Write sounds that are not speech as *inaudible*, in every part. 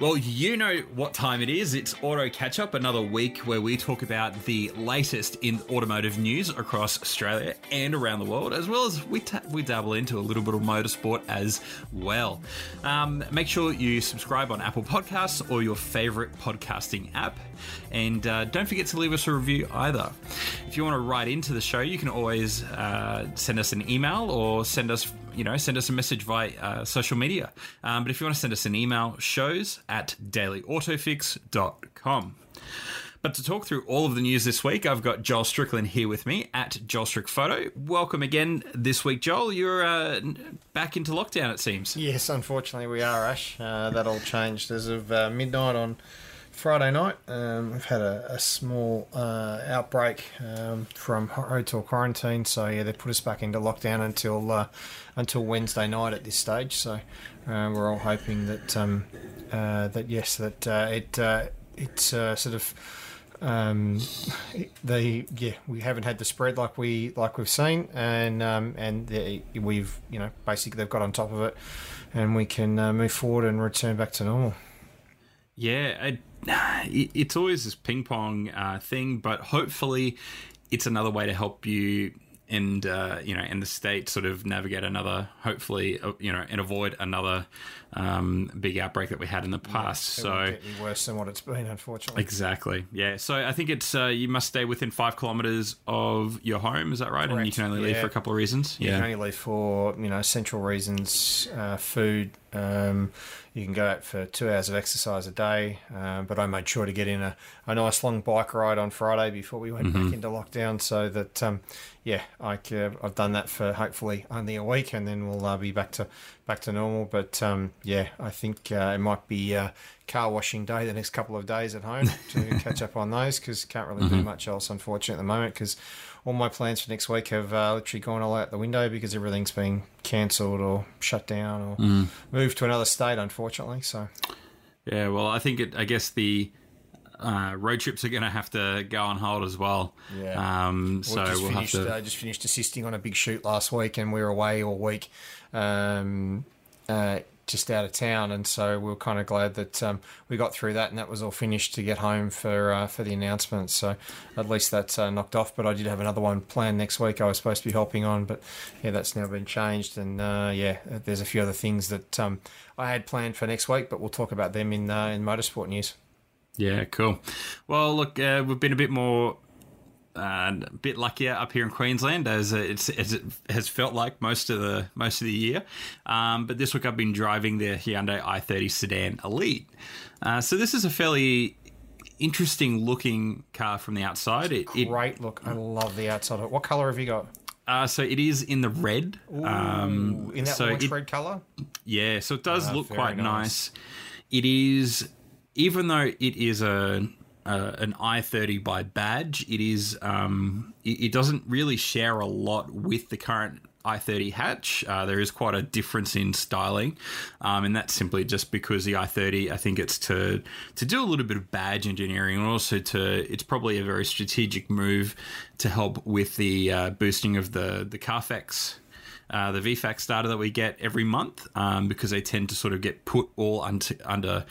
Well, you know what time it is. It's Auto Catch Up, another week where we talk about the latest in automotive news across Australia and around the world, as well as we, we dabble into a little bit of motorsport as well. Um, make sure you subscribe on Apple Podcasts or your favorite podcasting app. And uh, don't forget to leave us a review either. If you want to write into the show, you can always uh, send us an email or send us you know, send us a message via uh, social media. Um, but if you want to send us an email, shows at dailyautofix.com. But to talk through all of the news this week, I've got Joel Strickland here with me at Joel Strick Photo. Welcome again this week, Joel. You're uh, back into lockdown, it seems. Yes, unfortunately, we are, Ash. Uh, that all changed as of uh, midnight on Friday night. Um, we've had a, a small uh, outbreak um, from hotel quarantine, so yeah, they put us back into lockdown until uh, until Wednesday night at this stage. So uh, we're all hoping that um, uh, that yes, that uh, it uh, it's sort of. Um, yeah we haven't had the spread like we like we've seen and um, and we've you know basically they've got on top of it and we can move forward and return back to normal. Yeah, *sighs* it's always this ping pong uh, thing, but hopefully it's another way to help you and uh, you know and the state sort of navigate another hopefully uh, you know and avoid another um, big outbreak that we had in the past. Yeah, so worse than what it's been, unfortunately. Exactly. Yeah. So I think it's uh, you must stay within five kilometers of your home. Is that right? Correct. And you can only leave for a couple of reasons. You yeah. can only leave for you know essential reasons, uh, food. Um, you can go out for two hours of exercise a day, um, but I made sure to get in a, a nice long bike ride on Friday before we went mm-hmm. back into lockdown, so that um, yeah, I, uh, I've done that for hopefully only a week, and then we'll uh, be back to back to normal. But um, yeah, I think uh, it might be uh, car washing day the next couple of days at home to *laughs* catch up on those because can't really mm-hmm. do much else, unfortunately, at the moment because all my plans for next week have uh, literally gone all out the window because everything's been cancelled or shut down or mm. moved to another state, unfortunately. So. Yeah, well, I think it. I guess the uh, road trips are going to have to go on hold as well. Yeah. Um, so we'll finished, have to. Uh, just finished assisting on a big shoot last week, and we were away all week. Um, uh, just out of town, and so we are kind of glad that um, we got through that, and that was all finished to get home for uh, for the announcement. So at least that's uh, knocked off. But I did have another one planned next week. I was supposed to be helping on, but yeah, that's now been changed. And uh, yeah, there's a few other things that um, I had planned for next week, but we'll talk about them in uh, in motorsport news. Yeah, cool. Well, look, uh, we've been a bit more uh, a bit luckier up here in Queensland as, it's, as it has felt like most of the most of the year. Um, but this week I've been driving the Hyundai i30 Sedan Elite. Uh, so this is a fairly interesting looking car from the outside. It, great it, look. I love the outside. Of it. What color have you got? Uh, so it is in the red. Ooh, um, in that so it, red color. Yeah, so it does ah, look quite nice. nice. It is, even though it is a uh, an i30 by badge. It is um, it, it, doesn't really share a lot with the current i30 hatch. Uh, there is quite a difference in styling, um, and that's simply just because the i30. I think it's to to do a little bit of badge engineering, and also to it's probably a very strategic move to help with the uh, boosting of the the Carfax uh, the VFACTS data that we get every month um, because they tend to sort of get put all under, under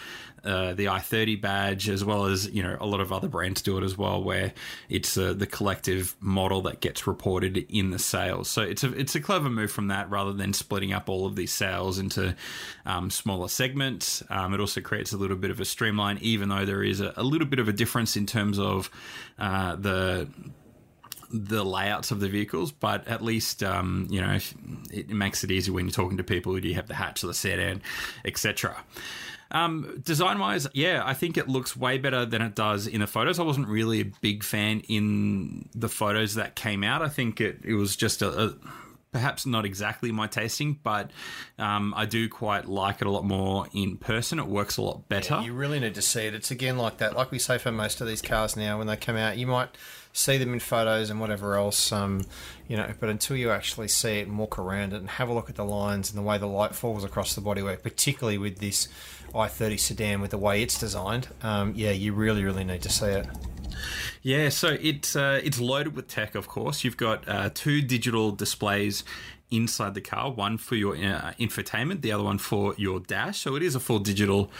uh, the i30 badge, as well as you know a lot of other brands do it as well, where it's uh, the collective model that gets reported in the sales. So it's a it's a clever move from that rather than splitting up all of these sales into um, smaller segments. Um, it also creates a little bit of a streamline, even though there is a, a little bit of a difference in terms of uh, the the layouts of the vehicles, but at least um, you know it makes it easy when you're talking to people. Do you have the hatch, or the sedan, etc. Um, design wise, yeah, I think it looks way better than it does in the photos. I wasn't really a big fan in the photos that came out. I think it, it was just a, a perhaps not exactly my tasting, but um, I do quite like it a lot more in person. It works a lot better. Yeah, you really need to see it. It's again like that, like we say for most of these cars now when they come out. You might see them in photos and whatever else, um, you know. But until you actually see it and walk around it and have a look at the lines and the way the light falls across the bodywork, particularly with this i30 sedan with the way it's designed, um, yeah, you really, really need to see it. Yeah, so it's uh, it's loaded with tech. Of course, you've got uh, two digital displays inside the car, one for your uh, infotainment, the other one for your dash. So it is a full digital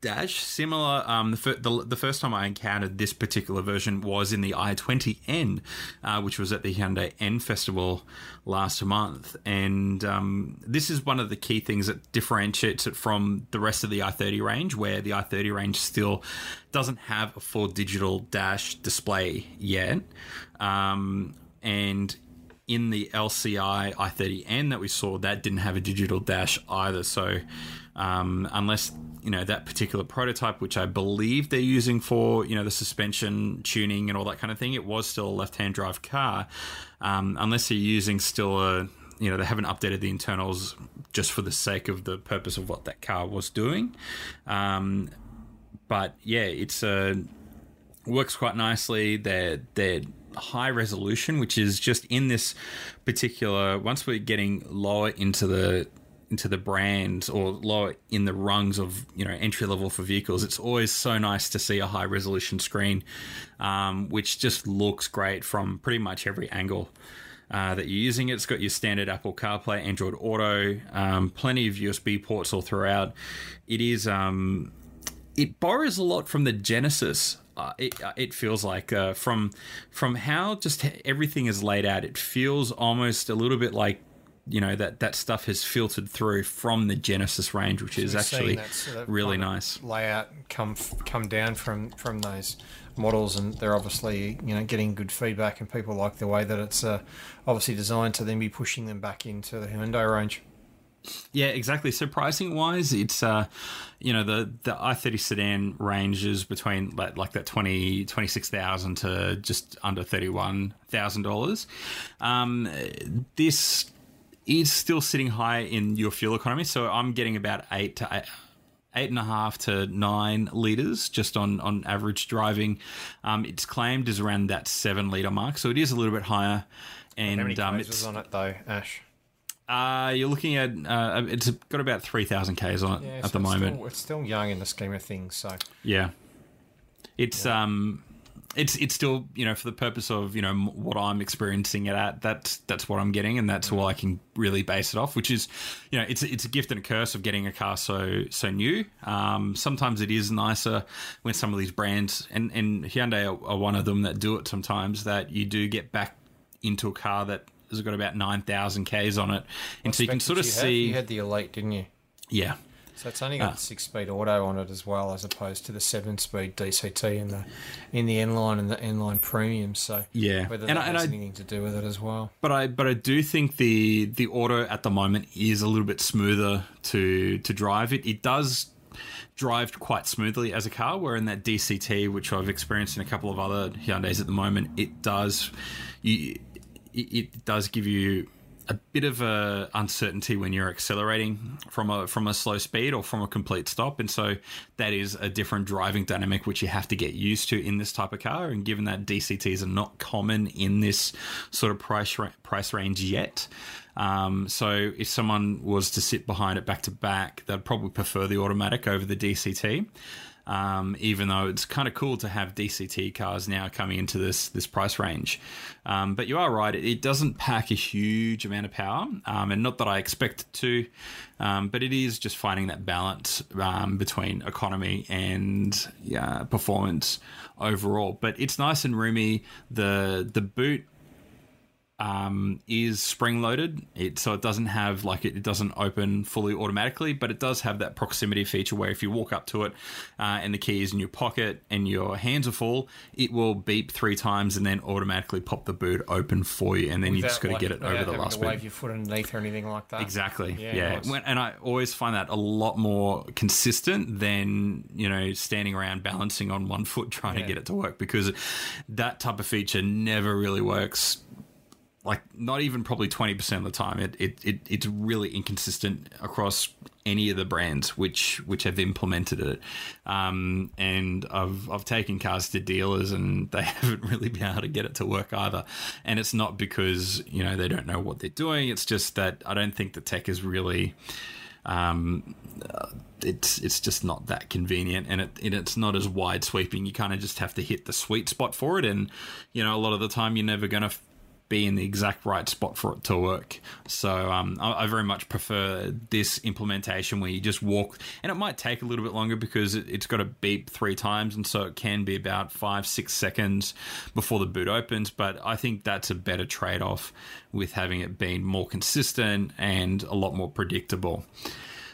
dash similar um, the, fir- the, the first time i encountered this particular version was in the i20n uh, which was at the hyundai n festival last month and um, this is one of the key things that differentiates it from the rest of the i30 range where the i30 range still doesn't have a full digital dash display yet um, and in the LCI i30N that we saw, that didn't have a digital dash either. So, um, unless you know that particular prototype, which I believe they're using for you know the suspension tuning and all that kind of thing, it was still a left-hand drive car. Um, unless they're using still a you know they haven't updated the internals just for the sake of the purpose of what that car was doing. Um, but yeah, it's a works quite nicely. They're they're high resolution, which is just in this particular. Once we're getting lower into the into the brand or lower in the rungs of you know entry level for vehicles, it's always so nice to see a high resolution screen, um, which just looks great from pretty much every angle. Uh, that you're using it. It's got your standard Apple CarPlay, Android Auto, um, plenty of USB ports all throughout. It is um, it borrows a lot from the Genesis uh, it, uh, it feels like uh, from from how just everything is laid out, it feels almost a little bit like you know that that stuff has filtered through from the Genesis range, which so is actually that sort of really nice layout come come down from from those models, and they're obviously you know getting good feedback, and people like the way that it's uh, obviously designed to then be pushing them back into the Hyundai range. Yeah, exactly. So pricing wise, it's uh, you know the the i30 sedan ranges between like, like that 20 26,000 to just under $31,000. Um, this is still sitting high in your fuel economy, so I'm getting about 8 to 8 eight and a half to nine liters just on on average driving. Um, it's claimed is around that seven liter mark, so it is a little bit higher. And How many um, it's on it though, Ash. Uh, you're looking at uh, it's got about three thousand k's on it yeah, at so the moment. Still, it's still young in the scheme of things, so yeah, it's yeah. um, it's it's still you know for the purpose of you know what I'm experiencing it at. That's that's what I'm getting, and that's all I can really base it off. Which is, you know, it's it's a gift and a curse of getting a car so so new. Um, sometimes it is nicer when some of these brands and and Hyundai are, are one of them that do it. Sometimes that you do get back into a car that has got about 9,000 Ks on it. And what so you can sort of you see. You had the Elite, didn't you? Yeah. So it's only got uh, six speed auto on it as well, as opposed to the seven speed DCT in the in the N line and the N line Premium. So yeah, whether that and has I, anything to do with it as well. But I but I do think the the auto at the moment is a little bit smoother to to drive. It it does drive quite smoothly as a car. Where in that DCT, which I've experienced in a couple of other Hyundai's at the moment, it does. You, it, it does give you a bit of a uncertainty when you're accelerating from a from a slow speed or from a complete stop, and so that is a different driving dynamic which you have to get used to in this type of car. And given that DCTs are not common in this sort of price price range yet, um, so if someone was to sit behind it back to back, they'd probably prefer the automatic over the DCT um, even though it's kind of cool to have DCT cars now coming into this this price range. Um, but you are right; it, it, doesn't pack a huge amount of power, um, and not that I expect it to. Um, but it is just finding that balance um, between economy and yeah, performance overall. But it's nice and roomy. The the boot um, is spring loaded. It so it doesn't have like it, it, doesn't open fully automatically, but it does have that proximity feature where if you walk up to it uh, and the key is in your pocket and your hands are full, it will beep three times and then automatically pop the boot open for you, and then you just got to get it over the last to bit. Wave your foot underneath or anything like that. Exactly. Yeah. yeah. Nice. And I always find that a lot more consistent than you know standing around balancing on one foot trying yeah. to get it to work because that type of feature never really works like not even probably 20% of the time it, it, it it's really inconsistent across any of the brands which which have implemented it. Um, and I've I've taken cars to dealers and *laughs* they haven't really been able to get it to work either. And it's not because you know they don't know what they're doing. It's just that I don't think the tech is really um, uh, it's it's just not that convenient. And it and it's not as wide sweeping. You kind of just have to hit the sweet spot for it. And you know a lot of the time you're never going to be in the exact right spot for it to work. So um, I, I, very much prefer this implementation where you just walk, and it might take a little bit longer because it, has got to beep three times, and so it can be about five, six seconds before the boot opens. But I think that's a better trade off with having it being more consistent and a lot more predictable.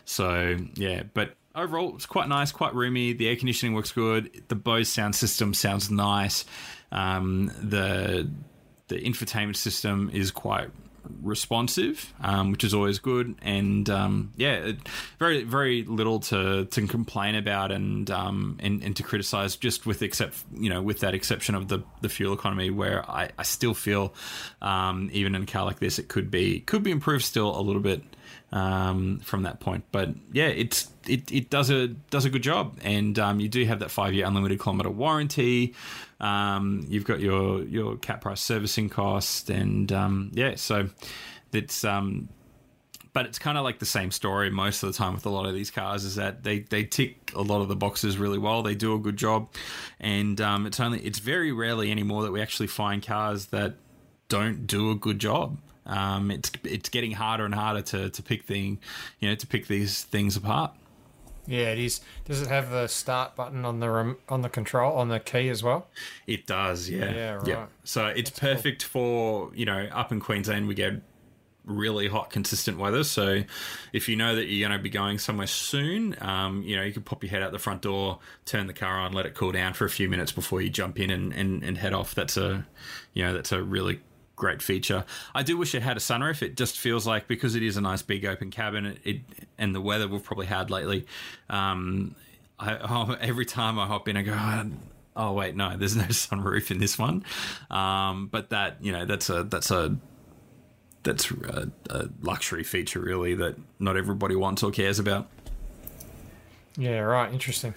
So yeah, but overall it's quite nice, quite roomy. The air conditioning works good. The Bose sound system sounds nice. Um, the the infotainment system is quite responsive, um, which is always good. And um, yeah, very very little to, to complain about and, um, and and to criticize. Just with except you know with that exception of the, the fuel economy, where I, I still feel um, even in a car like this, it could be could be improved still a little bit um, from that point. But yeah, it's it, it does a does a good job, and um, you do have that five year unlimited kilometer warranty. Um, you've got your your cap price servicing cost, and um, yeah, so it's um, but it's kind of like the same story most of the time with a lot of these cars is that they, they tick a lot of the boxes really well. They do a good job. And um, it's only it's very rarely anymore that we actually find cars that don't do a good job. Um, it's it's getting harder and harder to, to pick thing, you know, to pick these things apart. Yeah, it is. Does it have the start button on the rem- on the control on the key as well? It does. Yeah. Yeah. Right. Yeah. So it's That's perfect cool. for you know up in Queensland we get really hot, consistent weather. So if you know that you're going to be going somewhere soon, um, you know, you can pop your head out the front door, turn the car on, let it cool down for a few minutes before you jump in and, and, and head off. That's a, you know, that's a really great feature. I do wish it had a sunroof. It just feels like because it is a nice big open cabin, it, it and the weather we've probably had lately. Um, I, *laughs* oh, every time I hop in, I go. Oh, oh wait, no, there's no *laughs* sunroof in this one. Um, but that you know that's a that's a that's a, a, luxury feature really that not everybody wants or cares about. Yeah, right. Interesting.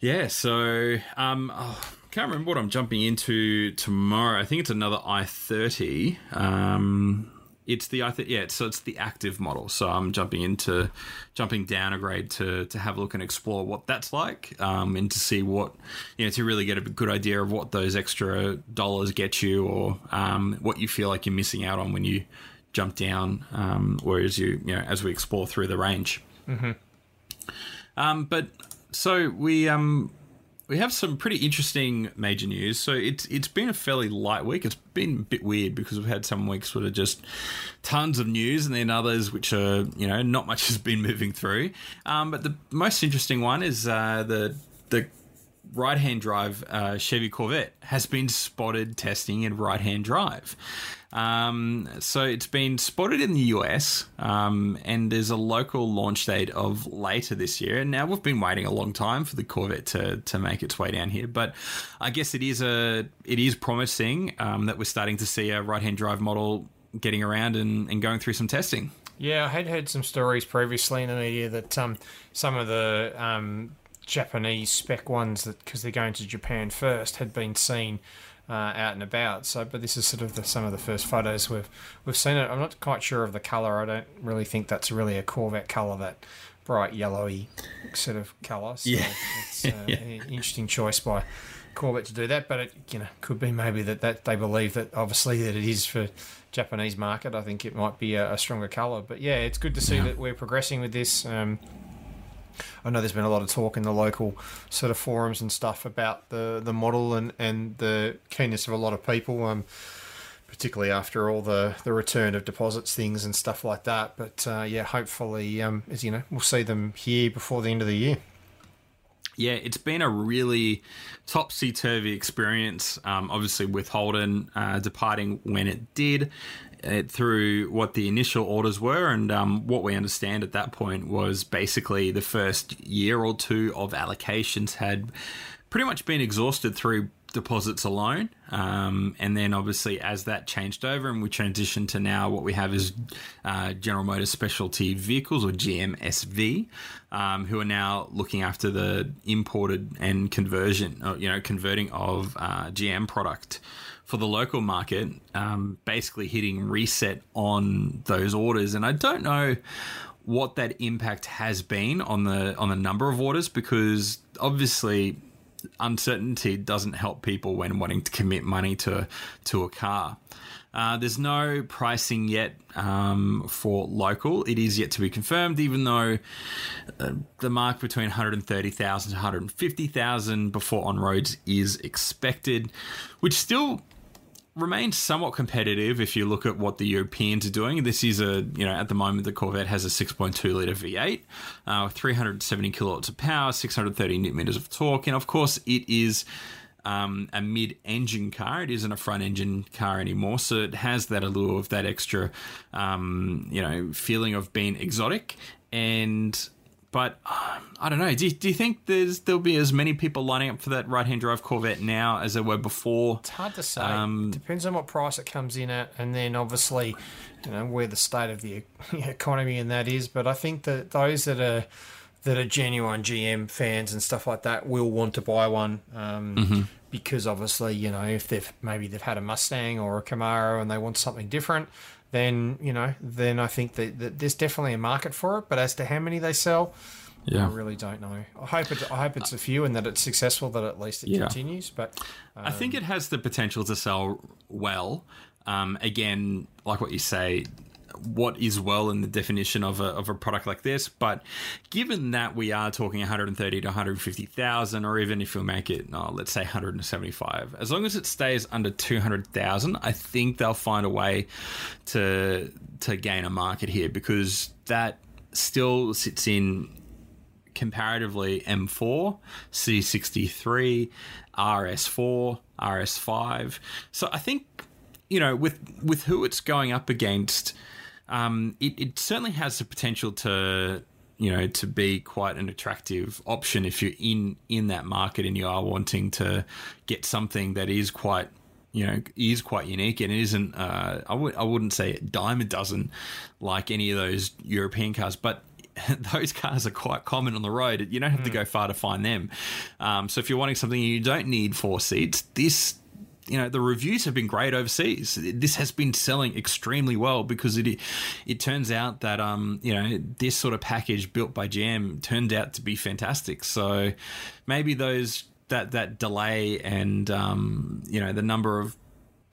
Yeah. So, um, oh, can't remember what I'm jumping into tomorrow. I think it's another i30. Um, it's the i th- yeah, so it's the active model. So I'm jumping into jumping down a grade to to have a look and explore what that's like, um, and to see what you know to really get a good idea of what those extra dollars get you, or um, what you feel like you're missing out on when you jump down, um, or as you you know as we explore through the range. Mm-hmm. Um, but so we um we have some pretty interesting major news. So it's it's been a fairly light week. It's been a bit weird because we've had some weeks where are just tons of news, and then others which are you know not much *laughs* has been moving through. Um, but the most interesting one is uh, the the right hand drive uh, Chevy Corvette has been spotted testing in right hand drive. Um, so it's been spotted in the US, um, and there's a local launch date of later this year. And now we've been waiting a long time for the Corvette to, to make its way down here, but I guess it is a it is promising um, that we're starting to see a right hand drive model getting around and, and going through some testing. Yeah, I had heard some stories previously in the media that um, some of the um, Japanese spec ones that because they're going to Japan first had been seen uh, out and about. So, but this is sort of the, some of the first photos we've we've seen it. I'm not quite sure of the color. I don't really think that's really a Corvette color, that bright yellowy sort of color. So yeah, it's *laughs* uh, yeah. an interesting choice by Corvette to do that. But it you know could be maybe that, that they believe that obviously that it is for Japanese market. I think it might be a, a stronger color. But yeah, it's good to see yeah. that we're progressing with this. Um, I know there's been a lot of talk in the local sort of forums and stuff about the, the model and, and the keenness of a lot of people, um, particularly after all the, the return of deposits things and stuff like that. But uh, yeah, hopefully, um, as you know, we'll see them here before the end of the year. Yeah, it's been a really topsy turvy experience. Um, obviously, with Holden uh, departing when it did, it through what the initial orders were, and um, what we understand at that point was basically the first year or two of allocations had pretty much been exhausted through deposits alone. Um, and then obviously, as that changed over and we transitioned to now what we have is uh, General Motors Specialty Vehicles or GMSV, um, who are now looking after the imported and conversion, uh, you know, converting of uh, GM product for the local market, um, basically hitting reset on those orders. And I don't know what that impact has been on the on the number of orders because obviously uncertainty doesn't help people when wanting to commit money to to a car. Uh, there's no pricing yet um, for local. It is yet to be confirmed, even though uh, the mark between 130,000 to 150,000 before on roads is expected, which still remains somewhat competitive if you look at what the Europeans are doing. This is a, you know, at the moment the Corvette has a 6.2 litre V8, uh, 370 kilowatts of power, 630 newton meters of torque, and of course it is. Um, a mid-engine car. It isn't a front-engine car anymore, so it has that allure of that extra, um, you know, feeling of being exotic. And but uh, I don't know. Do you, do you think there's there'll be as many people lining up for that right hand drive Corvette now as there were before? It's hard to say. Um, Depends on what price it comes in at, and then obviously, you know, where the state of the *laughs* economy and that is. But I think that those that are that are genuine GM fans and stuff like that will want to buy one. Um, mm-hmm. Because obviously, you know, if they've maybe they've had a Mustang or a Camaro and they want something different, then you know, then I think that, that there's definitely a market for it. But as to how many they sell, yeah. I really don't know. I hope it. I hope it's a few and that it's successful. That at least it yeah. continues. But um, I think it has the potential to sell well. Um, again, like what you say, what is well in the definition of a, of a product like this. But given that we are talking 130 to 150,000, or even if you make it, oh, let's say 175, as long as it stays under 200,000, I think they'll find a way to to gain a market here because that still sits in comparatively M4, C63, RS4, RS5. So I think you know with with who it's going up against um, it, it certainly has the potential to you know to be quite an attractive option if you're in in that market and you are wanting to get something that is quite you know is quite unique and it isn't uh, I would I wouldn't say a dime a dozen like any of those European cars but *laughs* those cars are quite common on the road. You don't have mm. to hmm. go far to find them. Um, so if you're wanting something you don't need four seats, this you know the reviews have been great overseas. This has been selling extremely well because it it turns out that um you know this sort of package built by GM turned out to be fantastic. So maybe those that that delay and um you know the number of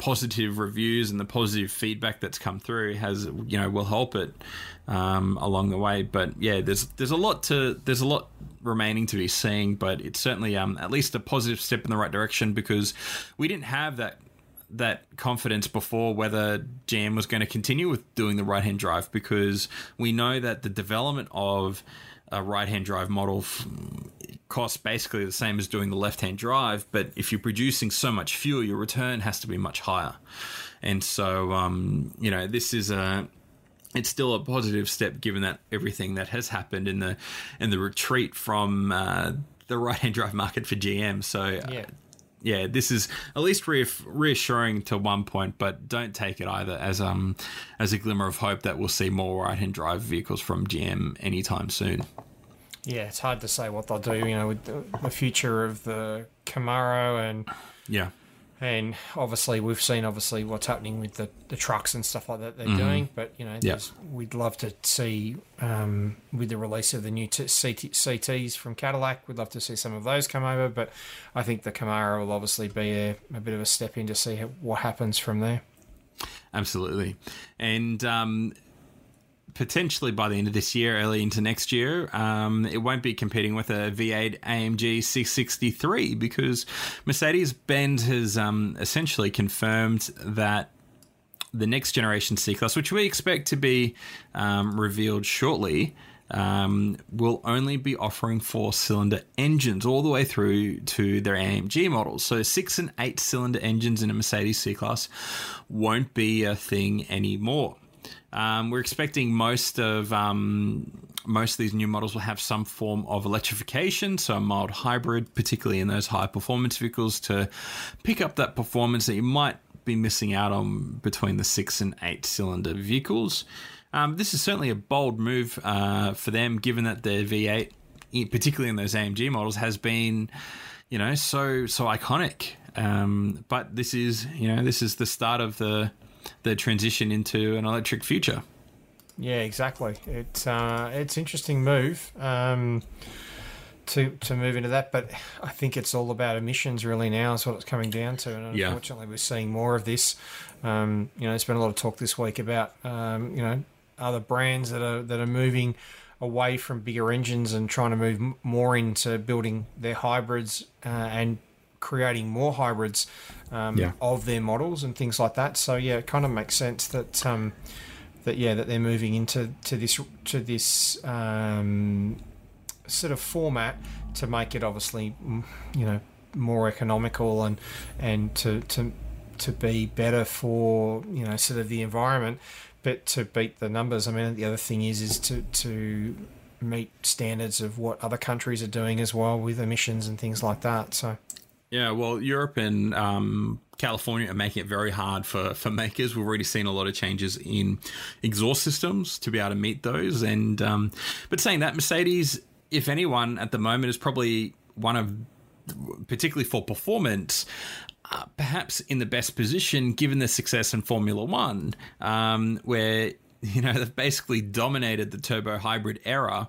positive reviews and the positive feedback that's come through has you know will help it um, along the way. But yeah, there's there's a lot to there's a lot remaining to be seen, but it's certainly um, at least a positive step in the right direction because we didn't have that that confidence before whether GM was going to continue with doing the right hand drive because we know that the development of a right hand drive model costs basically the same as doing the left hand drive, but if you're producing so much fuel, your return has to be much higher. And so, um, you know, this is a it's still a positive step given that everything that has happened in the in the retreat from uh, the right hand drive market for GM. So uh, yeah. yeah, this is at least reassuring to one point, but don't take it either as um as a glimmer of hope that we'll see more right hand drive vehicles from GM anytime soon. Yeah, it's hard to say what they'll do. You know, with the, the future of the Camaro and yeah, and obviously we've seen obviously what's happening with the, the trucks and stuff like that they're mm-hmm. doing. But you know, yep. we'd love to see um, with the release of the new t- CT, CTs from Cadillac, we'd love to see some of those come over. But I think the Camaro will obviously be a, a bit of a step in to see how, what happens from there. Absolutely, and um, potentially by the end of this year, early into next year, um, it won't be competing with a V8 AMG C63 because Mercedes Benz has um, essentially confirmed that the next generation C Class, which we expect to be um, revealed shortly, um, will only be offering four cylinder engines all the way through to their AMG models. So, six and eight cylinder engines in a Mercedes C Class won't be a thing anymore. Um, we're expecting most of um, most of these new models will have some form of electrification, so a mild hybrid, particularly in those high performance vehicles, to pick up that performance that you might be missing out on between the six and eight cylinder vehicles. Um, this is certainly a bold move uh, for them, given that their V8, particularly in those AMG models, has been, you know, so so iconic. Um, but this is, you know, this is the start of the the transition into an electric future. Yeah, exactly. It's uh, it's interesting move. Um, to to move into that. But I think it's all about emissions really now is what it's coming down to, and Yeah. unfortunately we're seeing more of this. Um, you know, there's been a lot of talk this week about um, you know other brands that are that are moving away from bigger engines and trying to move m- more into building their hybrids uh, and creating more hybrids um, Yeah. of their models and things like that. So yeah, it kind of makes sense that um, that yeah that they're moving into to this to this um, sort of format to make it obviously you know more economical and and to to to be better for you know sort of the environment but to beat the numbers i mean the other thing is is to to meet standards of what other countries are doing as well with emissions and things like that so Yeah, well, Europe and um, California are making it very hard for, for makers. We've already seen a lot of changes in exhaust systems to be able to meet those. And um, but saying that, Mercedes, if anyone at the moment, is probably one of, particularly for performance. Uh, perhaps in the best position given the success in Formula One, um, where *laughs* you know they've basically dominated the turbo hybrid era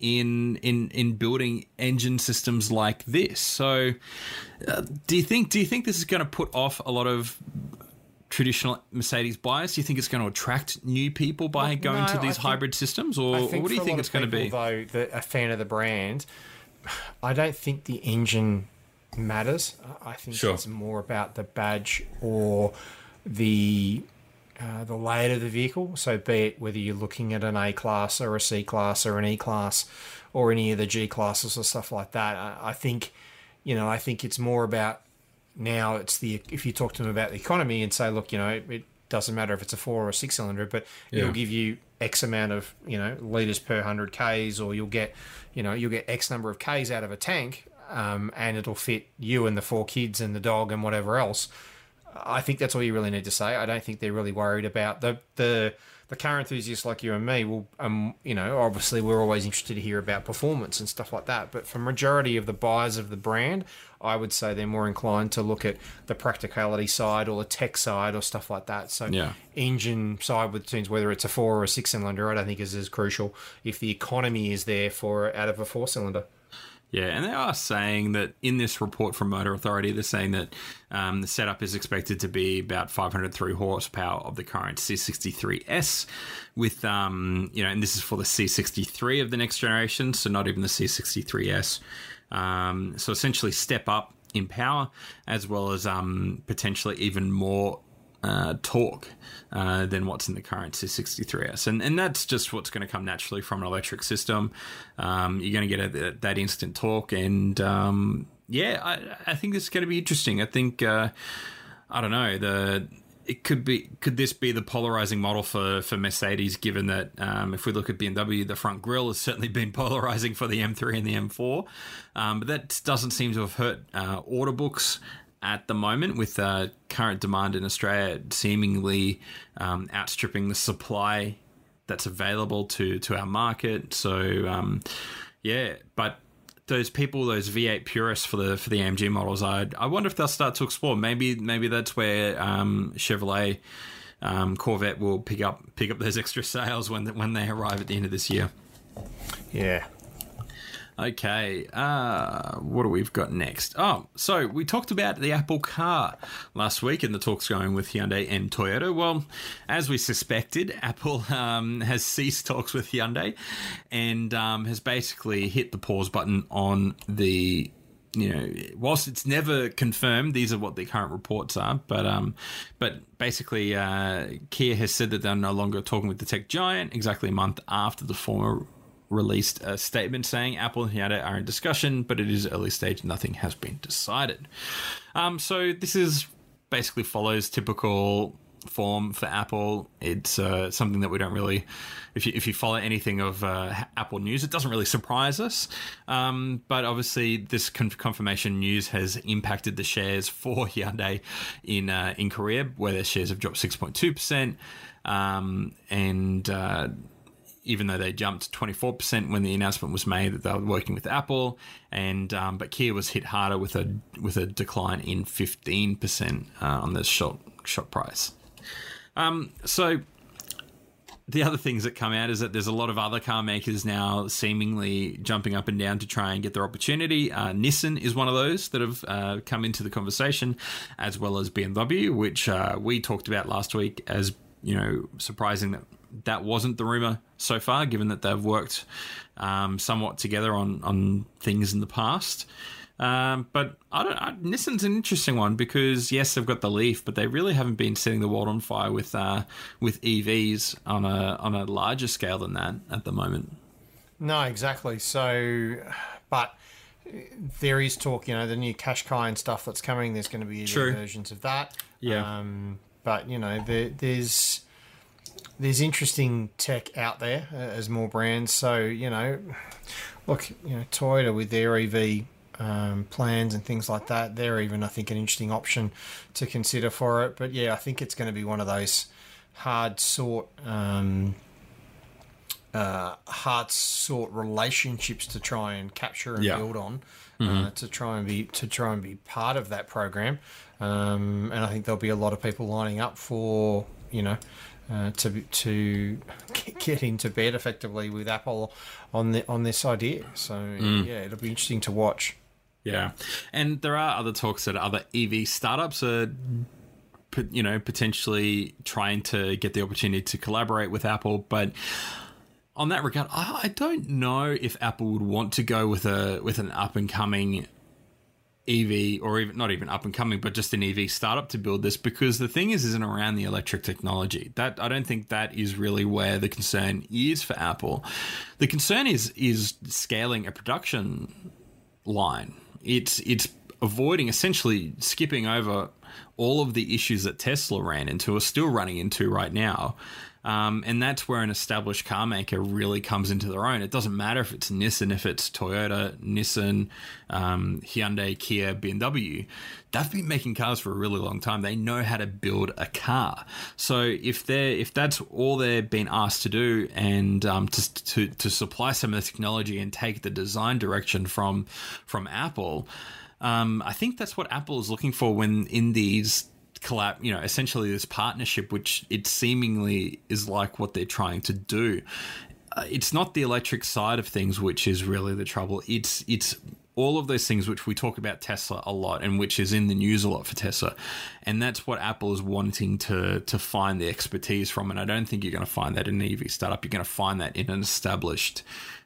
in in in building engine systems like this. So, uh, do you think do you think this is going to put off a lot of traditional Mercedes buyers? Do you think it's going to attract new people by Well, going no, to these think- hybrid systems, or, or what do you think it's going to be? Though that a fan of the brand, *sighs* I don't think the engine matters. I think Sure. it's more about the badge or the uh, the layout of the vehicle. So, be it whether you're looking at an A class or a C class or an E class or any of the G classes or stuff like that. I, I think, you know, I think it's more about now it's the if you talk to them about the economy and say, look, you know, it doesn't matter if it's a four or a six cylinder, but Yeah. it'll give you X amount of you know liters per hundred k's, or you'll get you know you'll get X number of k's out of a tank, um, and it'll fit you and the four kids and the dog and whatever else. I think that's all you really need to say. I don't think they're really worried about the the the car enthusiasts like you and me. Will um you know obviously we're always interested to hear about performance and stuff like that. But for majority of the buyers of the brand, I would say they're more inclined to look at the practicality side or the tech side or stuff like that. So Yeah. engine side with tunes, whether it's a four or a six cylinder, I don't think is as crucial if the economy is there for out of a four cylinder. Yeah, and they are saying that in this report from Motor Authority, they're saying that um, the setup is expected to be about 503 horsepower of the current C63S, with um, you know, and this is for the C63 of the next generation, so not even the C63S. Um, so essentially, step up in power as well as um, potentially even more uh, torque uh, than what's in the current C63S, and and that's just what's going to come naturally from an electric system. Um, you're going to get a, that instant torque, and um, yeah, I, I think this is going to be interesting. I think uh, I don't know the. It could be. Could this be the polarizing model for, for Mercedes? Given that um, if we look at BMW, the front grille has certainly been *laughs* polarizing for the M3 and the M4, um, but that doesn't seem to have hurt uh, order books at the moment with uh, current demand in Australia seemingly um, outstripping the supply that's available to to our market. So um, yeah, but those people, those V8 purists for the for the AMG models, I I wonder if they'll start to explore. Maybe maybe that's where um, Chevrolet. Um, Corvette will pick up pick up those *laughs* extra sales when when they arrive at the end of this year. Yeah. Okay, uh, what do we've got next? Oh, so we talked about the Apple car last week, and the talks going with Hyundai and Toyota. Well, as we suspected, Apple um, has ceased talks with Hyundai and um, has basically hit the pause button on the. You know, whilst it's never confirmed, these are what the current reports are. But um, but basically, uh, Kia has said that they're no longer talking with the tech giant. Exactly a month after the former released a statement saying Apple and Hyundai are in discussion, but it is early stage. Nothing has been decided. Um, so this is basically follows typical form for Apple. It's uh, something that we don't really, if you if you follow anything of uh, Apple news, it doesn't really surprise us. Um, but obviously, this con- confirmation news has impacted the shares for *laughs* Hyundai in uh, in Korea, where their shares have dropped six point two percent, um, and uh, even though they jumped 24% when the announcement was made that they were working with Apple, and um, but Kia was hit harder with a with a decline in 15% uh, on the short shot price. Um, so the other things that come out is that there's a lot of other car makers now seemingly jumping up and down to try and get their opportunity. Uh, Nissan is one of those that have uh, come into the conversation, as well as BMW, which uh, we talked about last week as you know surprising that that wasn't the rumor so far, given that they've worked um, somewhat together on on things in the past. Um, but I don't. I, Nissan's an interesting one because yes, they've got the Leaf, but they really haven't been setting the world on fire with uh, with EVs on a on a larger scale than that at the moment. No, exactly. So, but there is talk. You know, the new Qashqai and stuff that's coming. There's going to be versions of that. Yeah. Um, but you know, there, there's there's interesting tech out there uh, as more brands. So you know, look, you know, Toyota with their EV um, plans and things like that. They're even, I think, an interesting option to consider for it. But yeah, I think it's going to be one of those hard sought. Um, uh, hard sought relationships to try and capture and Yeah. build on, uh, to try and be to try and be part of that program, um, and I think there'll be a lot of people lining up for you know uh, to to *laughs* get into bed effectively with Apple on the on this idea. So yeah, it'll be interesting to watch. Yeah, and there are other talks that other EV startups are, you know, potentially trying to get the opportunity to collaborate with Apple. But on that regard, I, I don't know if Apple would want to go with a with an up and coming EV or even not even up and coming, but just an EV startup to build this because the thing is isn't around the electric technology. That I don't think that is really where the concern is for Apple. The concern is is scaling a production line. It's it's avoiding essentially skipping over all of the issues that Tesla ran into or still running into right now. Um, and that's where an established car maker really comes into their own. It doesn't matter if it's Nissan, if it's Toyota, Nissan, um, Hyundai, Kia, BMW. They've been making cars for a really long time. They know how to build a car. So if they're if that's all they're being asked to do, and um, to, to to supply some of the technology and take the design direction from from Apple, um, I think that's what Apple is looking for when in these collab, you know, essentially this partnership, which it seemingly is like what they're trying to do. Uh, it's not the electric side of things which is really the trouble. It's it's all of those things which we talk about Tesla a lot and which is in the news a lot for Tesla. And that's what Apple is wanting to to find the expertise from. And I don't think you're going to find that in an EV startup. You're going to find that in an established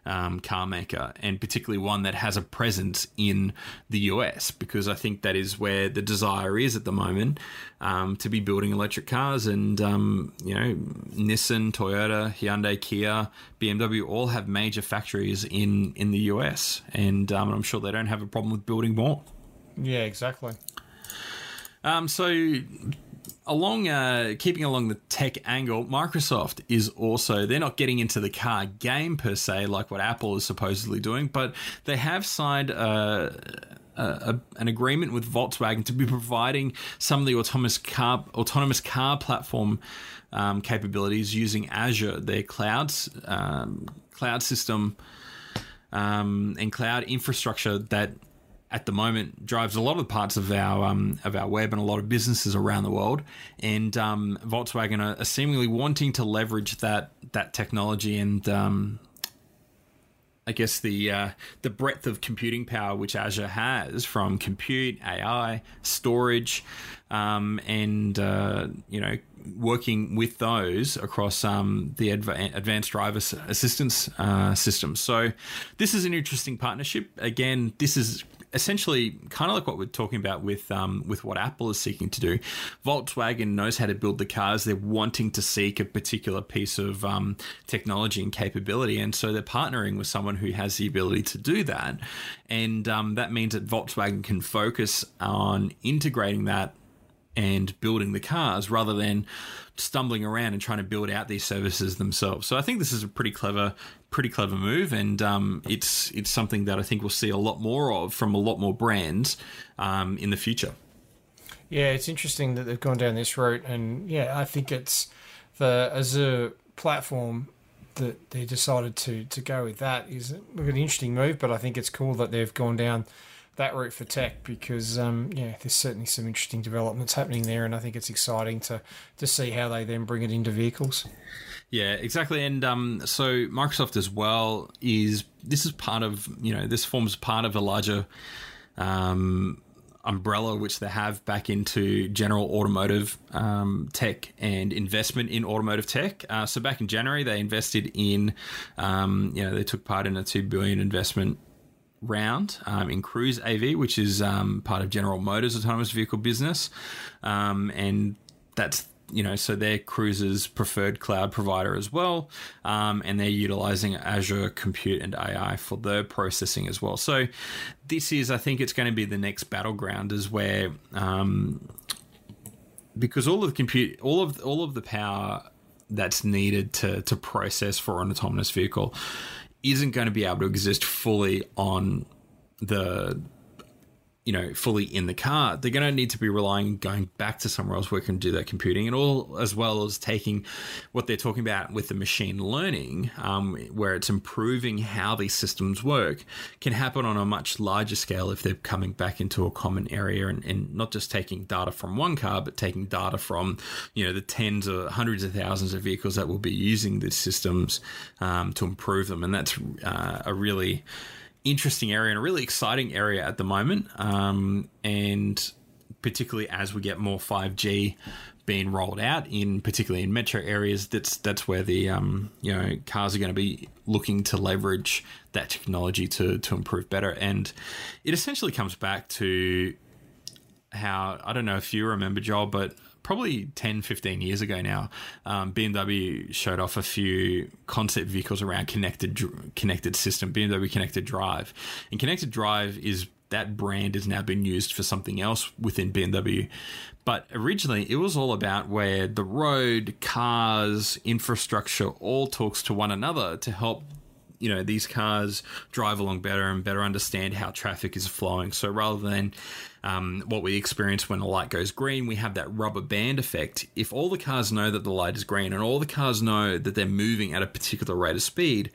um, car maker, and particularly one that has a presence in the US, because I think that is where the desire is at the moment um, to be building electric cars. And, um, you know, Nissan, Toyota, Hyundai, Kia, BMW all have major factories in, in the US. And um, I'm sure they don't have a problem with building more. Yeah, exactly. Um, so, along uh, keeping along the tech angle, Microsoft is also they're not getting into the car game per se, like what Apple is supposedly doing, but they have signed uh, a, an agreement with Volkswagen to be providing some of the autonomous car autonomous car platform um, capabilities using Azure, their clouds um, cloud system um, and cloud infrastructure that at the moment drives a lot of parts of our um, of our web and a lot of businesses around the world. And um, Volkswagen are, seemingly wanting to leverage that that technology and um, I guess the uh, the breadth of computing power which Azure has from compute, AI, storage, um, and uh, you know working with those across um, the adva- advanced driver assistance uh, system. So this is an interesting partnership. Again, this is essentially kind of like what we're talking about with um, with what Apple is seeking to do. Volkswagen knows how to build the cars. They're wanting to seek a particular piece of um, technology and capability, and so they're partnering with someone who has the ability to do that. And um, that means that Volkswagen can focus on integrating that and building the cars rather than stumbling around and trying to build out these services themselves. So I think this is a pretty clever, pretty clever move, and um, it's it's something that I think we'll see a lot more of from a lot more brands um, in the future. Yeah, it's interesting that they've gone down this route, and yeah, I think it's the Azure platform that they decided to to go with that is an interesting move, but I think it's cool that they've gone down that route for tech because um, yeah, there's certainly some interesting developments happening there, and I think it's exciting to to see how they then bring it into vehicles. Yeah, exactly. And um, so Microsoft as well is this is part of you know this forms part of a larger um, umbrella which they have back into general automotive um, tech and investment in automotive tech. Uh, so back in January, they invested in um, you know they took part in a two billion investment round um, in Cruise AV, which is um, part of General Motors' autonomous vehicle business, um, and that's you know, so they're Cruise's preferred cloud provider as well, um, and they're utilizing Azure Compute and AI for their processing as well. So this is, I think, it's going to be the next battleground, is where um, because all of the compute, all of all of the power that's needed to to process for an autonomous vehicle isn't going to be able to exist fully on the you know, fully in the car, they're going to need to be relying going back to somewhere else where can do their computing, and all as well as taking what they're talking about with the machine learning, um, where it's improving how these systems work, can happen on a much larger scale if they're coming back into a common area and, and not just taking data from one car, but taking data from you know the tens or hundreds of thousands of vehicles that will be using these systems um, to improve them, and that's uh, a really interesting area and a really exciting area at the moment. Um, and particularly as we get more 5G being rolled out in particularly in metro areas, that's that's where the um, you know cars are going to be looking to leverage that technology to to improve better. And it essentially comes back to how I don't know if you remember Joel, but probably 10, 15 years ago now, um, BMW showed off a few concept vehicles around connected connected system, BMW Connected Drive. And Connected Drive is that brand has now been used for something else within BMW. But originally, it was all about where the road, cars, infrastructure all talks to one another to help you know these cars drive along better and better understand how traffic is flowing. So rather than um, what we experience when a light goes green, we have that rubber band effect. If all the cars know that the light is green and all the cars know that they're moving at a particular rate of speed,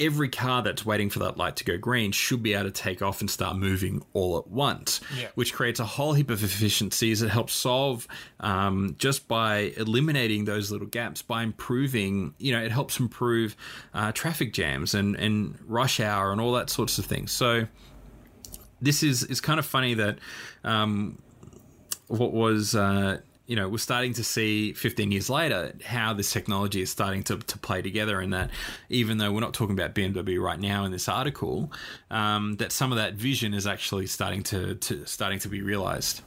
every car that's waiting for that light to go green should be able to take off and start moving all at once, yeah. which creates a whole heap of efficiencies that helps solve um, just by eliminating those little gaps, by improving, you know, it helps improve uh, traffic jams and, and rush hour and all that sorts of things. So this is, is kind of funny that um, what was. Uh, you know, we're starting to see 15 years later how this technology is starting to, to play together, and that even though we're not talking about BMW right now in this article, um, that some of that vision is actually starting to, to starting to be realized.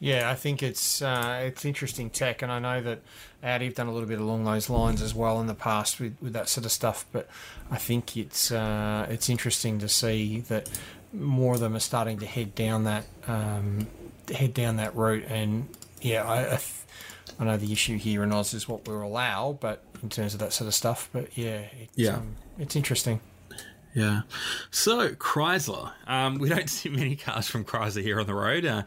Yeah, I think it's uh, it's interesting tech, and I know that Audi have done a little bit along those lines as well in the past with, with that sort of stuff. But I think it's uh, it's interesting to see that more of them are starting to head down that um, head down that route, and yeah, I, I, I, know the issue here in Oz is what we'll allow, but in terms of that sort of stuff, but yeah, it's, yeah, um, it's interesting. Yeah. So Chrysler, um, we don't *laughs* see many cars from Chrysler here on the road. Uh,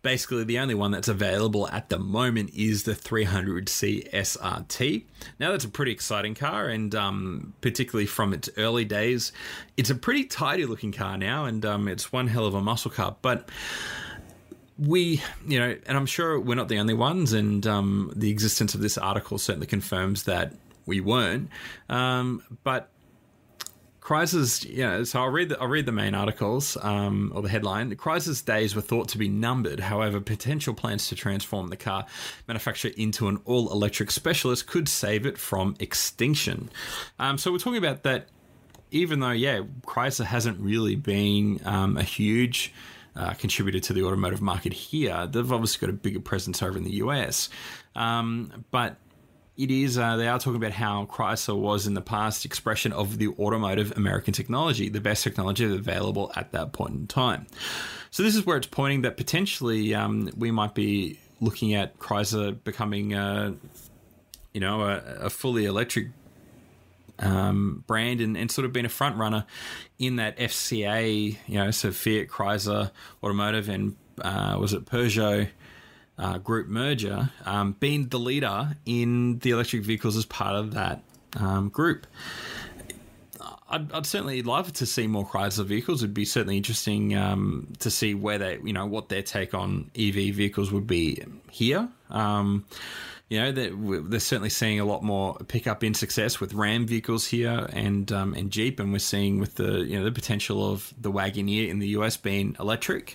basically, the only one that's available at the moment is the 300C SRT. Now, that's a pretty exciting car, and um, particularly from its early days, it's a pretty tidy looking car now, and um, it's one hell of a muscle car. But we, you know, and I'm sure we're not the only ones, and um, the existence of this article certainly confirms that we weren't. Um, but Chrysler's, yeah. So I'll read the I'll read the main articles um, or the headline. Chrysler's days were thought to be numbered. However, potential plans to transform the car manufacturer into an all electric specialist could save it from extinction. Um, so we're talking about that. Even though, yeah, Chrysler hasn't really been um, a huge uh, contributor to the automotive market here. They've obviously got a bigger presence over in the US, um, but it is uh, they are talking about how Chrysler was in the past expression of the automotive American technology, the best technology available at that point in time. So this is where it's pointing that potentially um, we might be looking at Chrysler becoming, uh, you know, a, a fully electric um, brand and, and sort of been a front runner in that FCA, you know, so Fiat Chrysler Automotive and uh, was it Peugeot uh, group merger, um, being the leader in the electric vehicles as part of that um, group. I'd, I'd, certainly love to see more Chrysler vehicles. It'd be certainly interesting um, to see where they, you know, what their take on EV vehicles would be here. Um, you know, they're, they're, certainly seeing a lot more pickup in success with Ram vehicles here and um, and Jeep, and we're seeing with the you know the potential of the Wagoneer in the US being electric.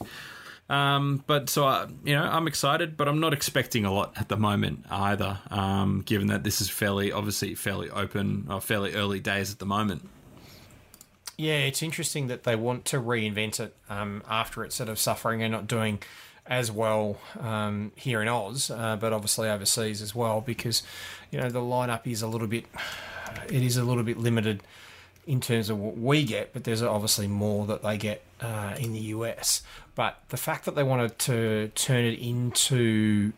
Um, but so I, you know, I'm excited, but I'm not expecting a lot at the moment either. Um, given that this is fairly, obviously, fairly open or fairly early days at the moment. Yeah, it's interesting that they want to reinvent it um, after it's sort of suffering and not doing as well um, here in Oz, uh, but obviously overseas as well, because you know the lineup is a little bit, it is a little bit limited in terms of what we get, but there's obviously more that they get uh, in the US. But the fact that they wanted to turn it into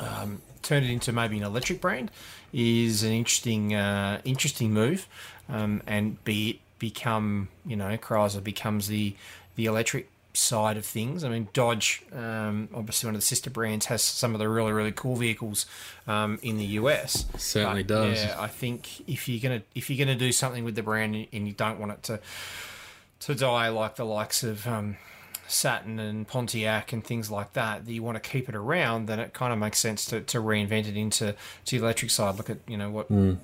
um, turn it into maybe an electric brand is an interesting uh, interesting move, um, and be it become you know Chrysler becomes the the electric side of things. I mean, Dodge, um, obviously one of the sister brands, has some of the really really cool vehicles um, in the US. Certainly but, does. Yeah, I think if you're gonna if you're gonna do something with the brand and you don't want it to to die like the likes of um, Saturn and Pontiac and things like that, that you want to keep it around, then it kind of makes sense to, to reinvent it into to the electric side. Look at you know what. Mm.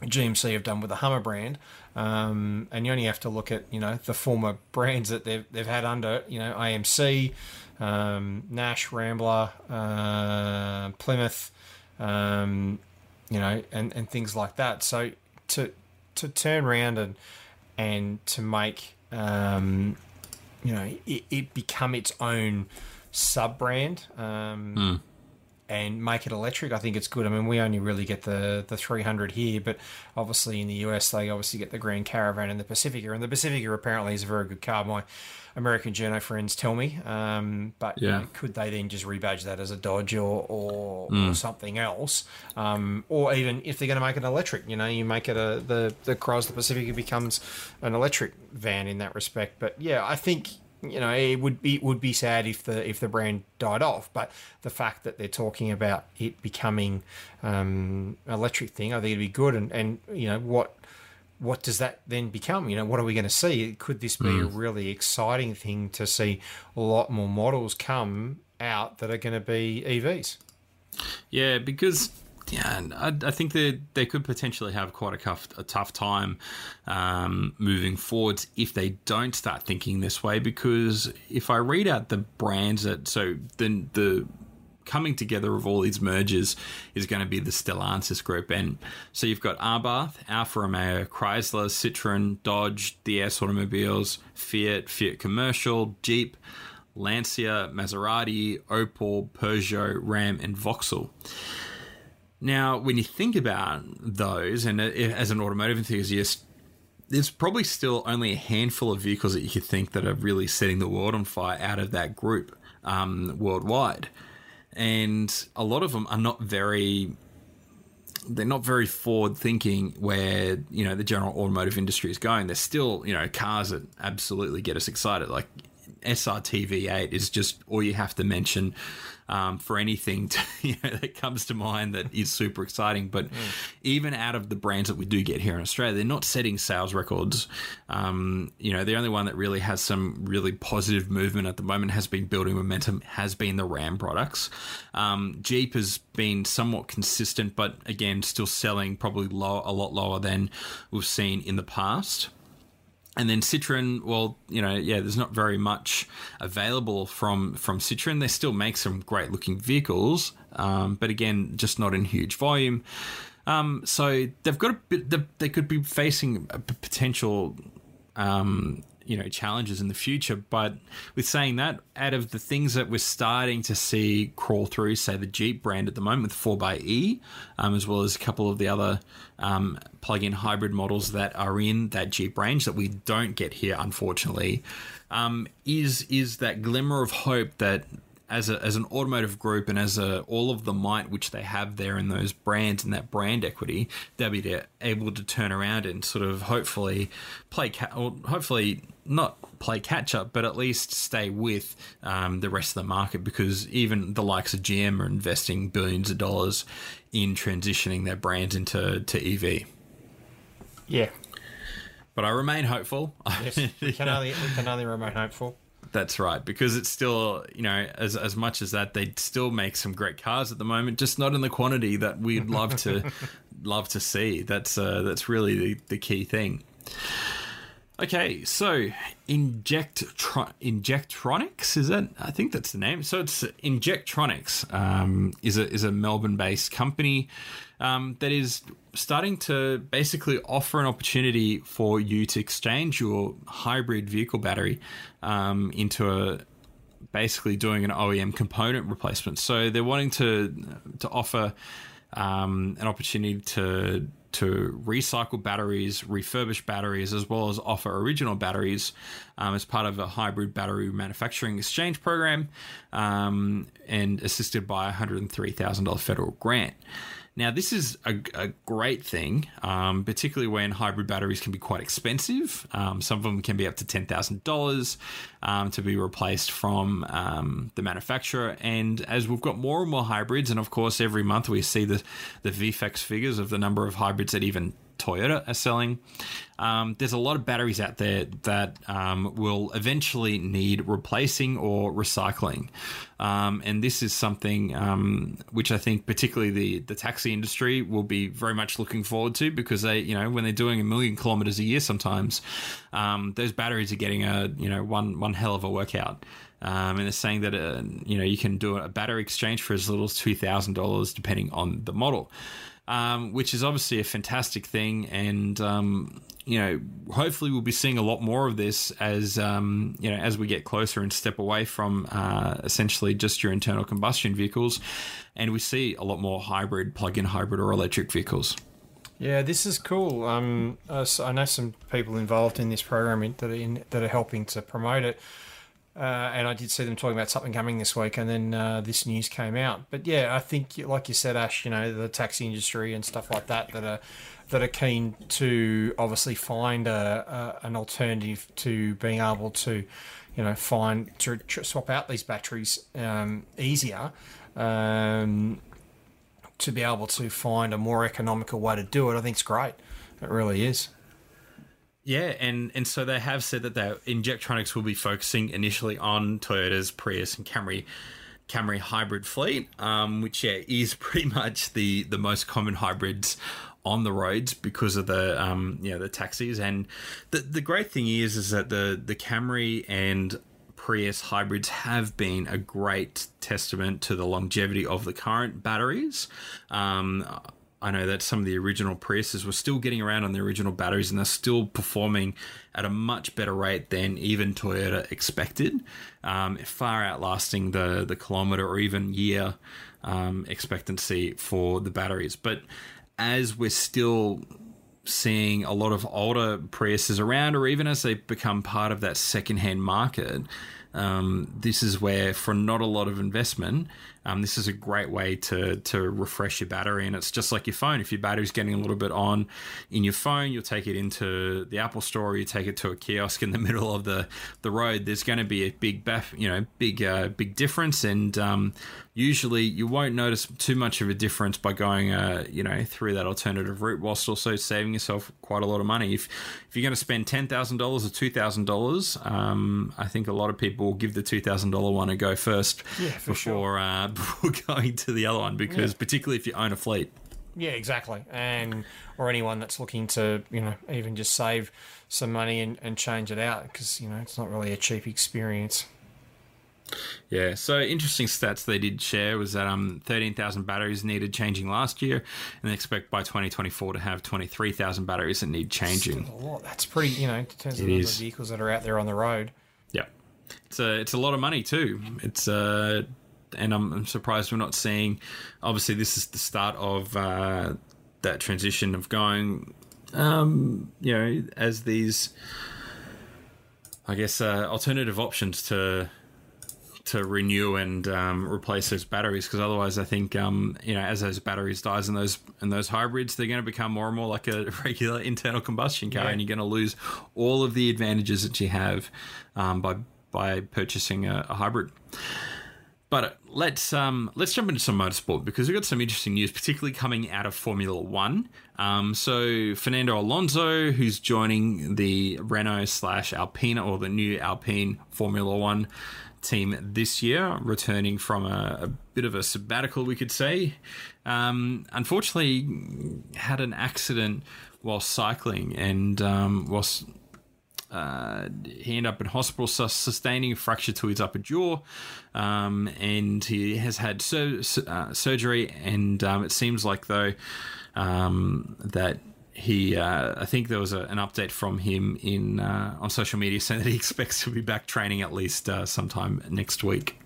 GMC have done with the Hummer brand, um, and you only have to look at you know the former *laughs* brands that they've they've had under you know AMC, um, Nash, Rambler, uh, Plymouth, um, you know, and, and things like that. So to to turn around and and to make um, you know it, it, become its own sub brand. Mm and make it electric, I think it's good. I mean, we only really get the the 300 here, but obviously in the US they obviously get the Grand Caravan and the Pacifica, and the Pacifica apparently is a very good car. My American journo friends tell me, um, but yeah. you know, could they then just rebadge that as a Dodge or or, mm. or something else, um, or even if they're going to make it electric, you know, you make it a the the Chrysler Pacifica becomes an electric van in that respect. But yeah, I think you know, it would be it would be sad if the if the brand died off. But the fact that they're talking about it becoming um, electric thing, I think it'd be good. And and you know what what does that then become? You know, what are we going to see? Could this be mm. a really exciting thing to see a lot more models come out that are going to be EVs? Yeah, because yeah, I, I think they they could potentially have quite a tough a tough time um, moving forwards if they don't start thinking this way. Because if I read out the brands that so then the coming together of all these mergers is going to be the Stellantis group. And so you've got Abarth, Alfa Romeo, Chrysler, Citroen, Dodge, DS Automobiles, Fiat, Fiat Commercial, Jeep, Lancia, Maserati, Opel, Peugeot, Ram, and Vauxhall. Now, when you think about those, and as an automotive enthusiast, there's probably still only a handful of vehicles that you could think that are really setting the world on fire out of that group um, worldwide. And a lot of them are not very they're not very forward thinking where you know the general automotive industry is going. They're still you know cars that absolutely get us excited. Like SRT V8 is just all you have to mention um, for anything to, *laughs* you know, that comes to mind that is super exciting. But mm. even out of the brands that we do get here in Australia, they're not setting sales records. Um, you know, the only one that really has some really positive movement at the moment has been building momentum has been the Ram products. Um, Jeep has been somewhat consistent, but again, still selling probably low, a lot lower than we've seen in the past. And then Citroen, well, you know, yeah, there's not very much available from from Citroen. They still make some great looking vehicles, um, but again, just not in huge volume. Um, so they've got a bit. They could be facing a potential um, you know challenges in the future. But with saying that, out of the things that we're starting to see crawl through, say the Jeep brand at the moment with 4xe, um, as well as a couple of the other um, plug-in hybrid models that are in that Jeep range that we don't get here, unfortunately, um, is is that glimmer of hope that as a, as an automotive group and as a, all of the might which they have there in those brands and that brand equity, they'll be able to turn around and sort of hopefully play ca- or hopefully not play catch up, but at least stay with um, the rest of the market because even the likes of GM are investing billions of dollars in transitioning their brands into to EV. Yeah. but I remain hopeful. Yes, we can only we can only remain hopeful. That's right, because it's still, you know, as as much as that, they still make some great cars at the moment, just not in the quantity that we'd love to *laughs* love to see. That's uh, that's really the, the key thing. Okay, so Inject Injectronics is that? I think that's the name. So it's Injectronics um, is a is a Melbourne based company um, that is starting to basically offer an opportunity for you to exchange your hybrid vehicle battery um, into a basically doing an OEM component replacement. So they're wanting to to offer um, an opportunity to to recycle batteries, refurbish batteries, as well as offer original batteries um, as part of a hybrid battery manufacturing exchange program, um, and assisted by a $103,000 federal grant. Now, this is a, a great thing, um, particularly when hybrid batteries can be quite expensive. Um, some of them can be up to $10,000 um, to be replaced from um, the manufacturer. And as we've got more and more hybrids, and of course, every month we see the, the VFACTS figures of the number of hybrids that even Toyota are selling. Um, there's a lot of batteries out there that um, will eventually need replacing or recycling, um, and this is something um, which I think particularly the the taxi industry will be very much looking forward to because they, you know, when they're doing a million kilometers a year, sometimes um, those batteries are getting a you know one one hell of a workout. Um, and they're saying that uh, you know you can do a battery exchange for as little as two thousand dollars, depending on the model um, which is obviously a fantastic thing. And um, you know, hopefully, we'll be seeing a lot more of this as um, you know as we get closer and step away from uh, essentially just your internal combustion vehicles, and we see a lot more hybrid, plug-in hybrid, or electric vehicles. Yeah, this is cool. Um, I know some people involved in this program that are in, that are helping to promote it. Uh, and I did see them talking about something coming this week, and then uh, this news came out. But yeah, I think, like you said, Ash, you know, the taxi industry and stuff like that that are that are keen to obviously find a, a an alternative to being able to, you know, find to swap out these batteries um, easier. Um, to be able to find a more economical way to do it, I think it's great. It really is. Yeah, and and so they have said that their Injectronics will be focusing initially on Toyota's Prius and Camry Camry hybrid fleet, um, which yeah is *laughs* pretty much the the most common hybrids on the roads because of the um, you know the taxis. And the the great thing is is that the the Camry and Prius hybrids have been a great testament to the longevity of the current batteries. Um, I know that some of the original Priuses were still getting around on the original batteries and they're still performing at a much better rate than even Toyota expected, um, far outlasting the, the kilometer or even year um, expectancy for the batteries. But as we're still seeing a lot of older Priuses around, or even as they become part of that secondhand market, um, this is where, for not a lot of investment, um, this is a great way to to refresh your battery, and it's just like your phone. If your battery's getting a little bit on in your phone, you'll take it into the Apple Store, or you take it to a kiosk in the *laughs* middle of the the road. There's going to be a big, you know, big uh, big difference, and um, usually you won't notice too much of a difference by going, uh, you know, through that alternative route, whilst also saving yourself quite a lot of money. If if you're going to spend ten thousand dollars or two thousand dollars, um, I think a lot of people will give the two thousand dollar one a go first yeah, before sure. uh, *laughs* before going to the other one because yeah. particularly if you own a fleet. Yeah, exactly. And or anyone that's looking to, you know, even just save some money and, and change it out because, you know, it's not really a cheap experience. Yeah, so interesting stats they did share was that um 13,000 batteries needed changing last year, and they expect by 2024 to have 23,000 batteries that need changing. That's a lot. That's pretty, you know, in terms of the vehicles that are out there on the road. Yeah, it's a it's a lot of money too. It's uh and I'm, I'm, surprised we're not seeing. Obviously, this is the start of uh, that transition of going. Um, you know, as these, I guess, uh, alternative options to to renew and um, replace those batteries because otherwise I think um, you know as those batteries dies and those and those hybrids they're going to become more and more like a *laughs* regular internal combustion car yeah. and you're going to lose all of the advantages that you have um, by by purchasing a, a hybrid. But let's um, let's jump into some motorsport because we've got some interesting news, particularly coming out of Formula One. Um, so Fernando Alonso, who's joining the Renault slash Alpina or the new Alpine Formula One team this year, returning from a, a bit of a sabbatical, we could say. Um, unfortunately, had an accident while cycling and um, was uh, he ended up in hospital sustaining a fracture to his upper jaw, um, and he has had sur- uh, surgery. And um, it seems like though um, that he, uh, I think there was a, an update from him in uh, on social media *laughs* saying that he expects to be back training at least uh, sometime next week.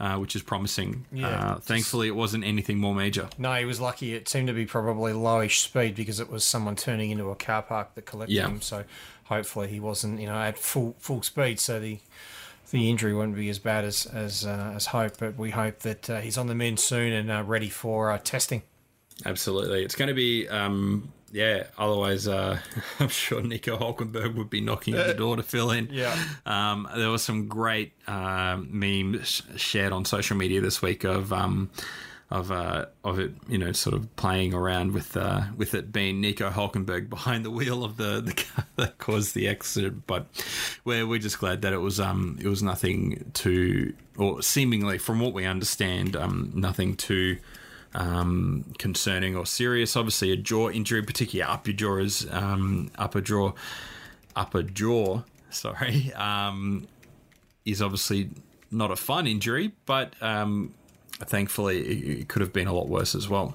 Uh, which is promising. Yeah, uh, thankfully, it wasn't anything more major. No, he was lucky. It seemed to be probably lowish speed because it was someone turning into a car park that collected yeah. him. So hopefully he wasn't, you know, at full full speed, so the the injury wouldn't be as bad as as uh, as hoped. But we hope that uh, he's on the mend soon and uh, ready for uh, testing. Absolutely, it's going to be. Um, yeah, otherwise, uh, *laughs* I'm sure Nico Hulkenberg would be knocking at the door to fill in. Yeah. Um, there was some great uh, memes shared on social media this week of um, of uh, of it, you know, sort of playing around with uh, with it being Nico Hulkenberg behind the wheel of the, the car *laughs* that caused the accident. But we're we're just glad that it was um it was nothing too or seemingly from what we understand um nothing too um, concerning or serious. Obviously, a jaw injury, particularly upper jaw, is um, upper jaw, upper jaw. Sorry, *laughs* um, is obviously not a fun injury, but um, thankfully, it could have been a lot worse as well.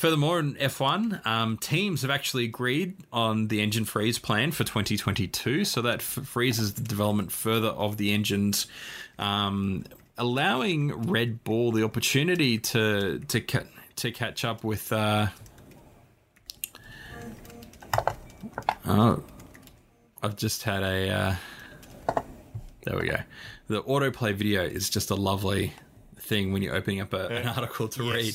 Furthermore, in F1, um, teams have actually agreed on the engine freeze plan for 2022, so that f- freezes the development further of the engines, um, allowing Red Bull the opportunity to to ca- to catch up with. Uh, oh, I've just had a. Uh, there we go. The autoplay video is just a lovely thing when you're opening up a, an article to yes. read.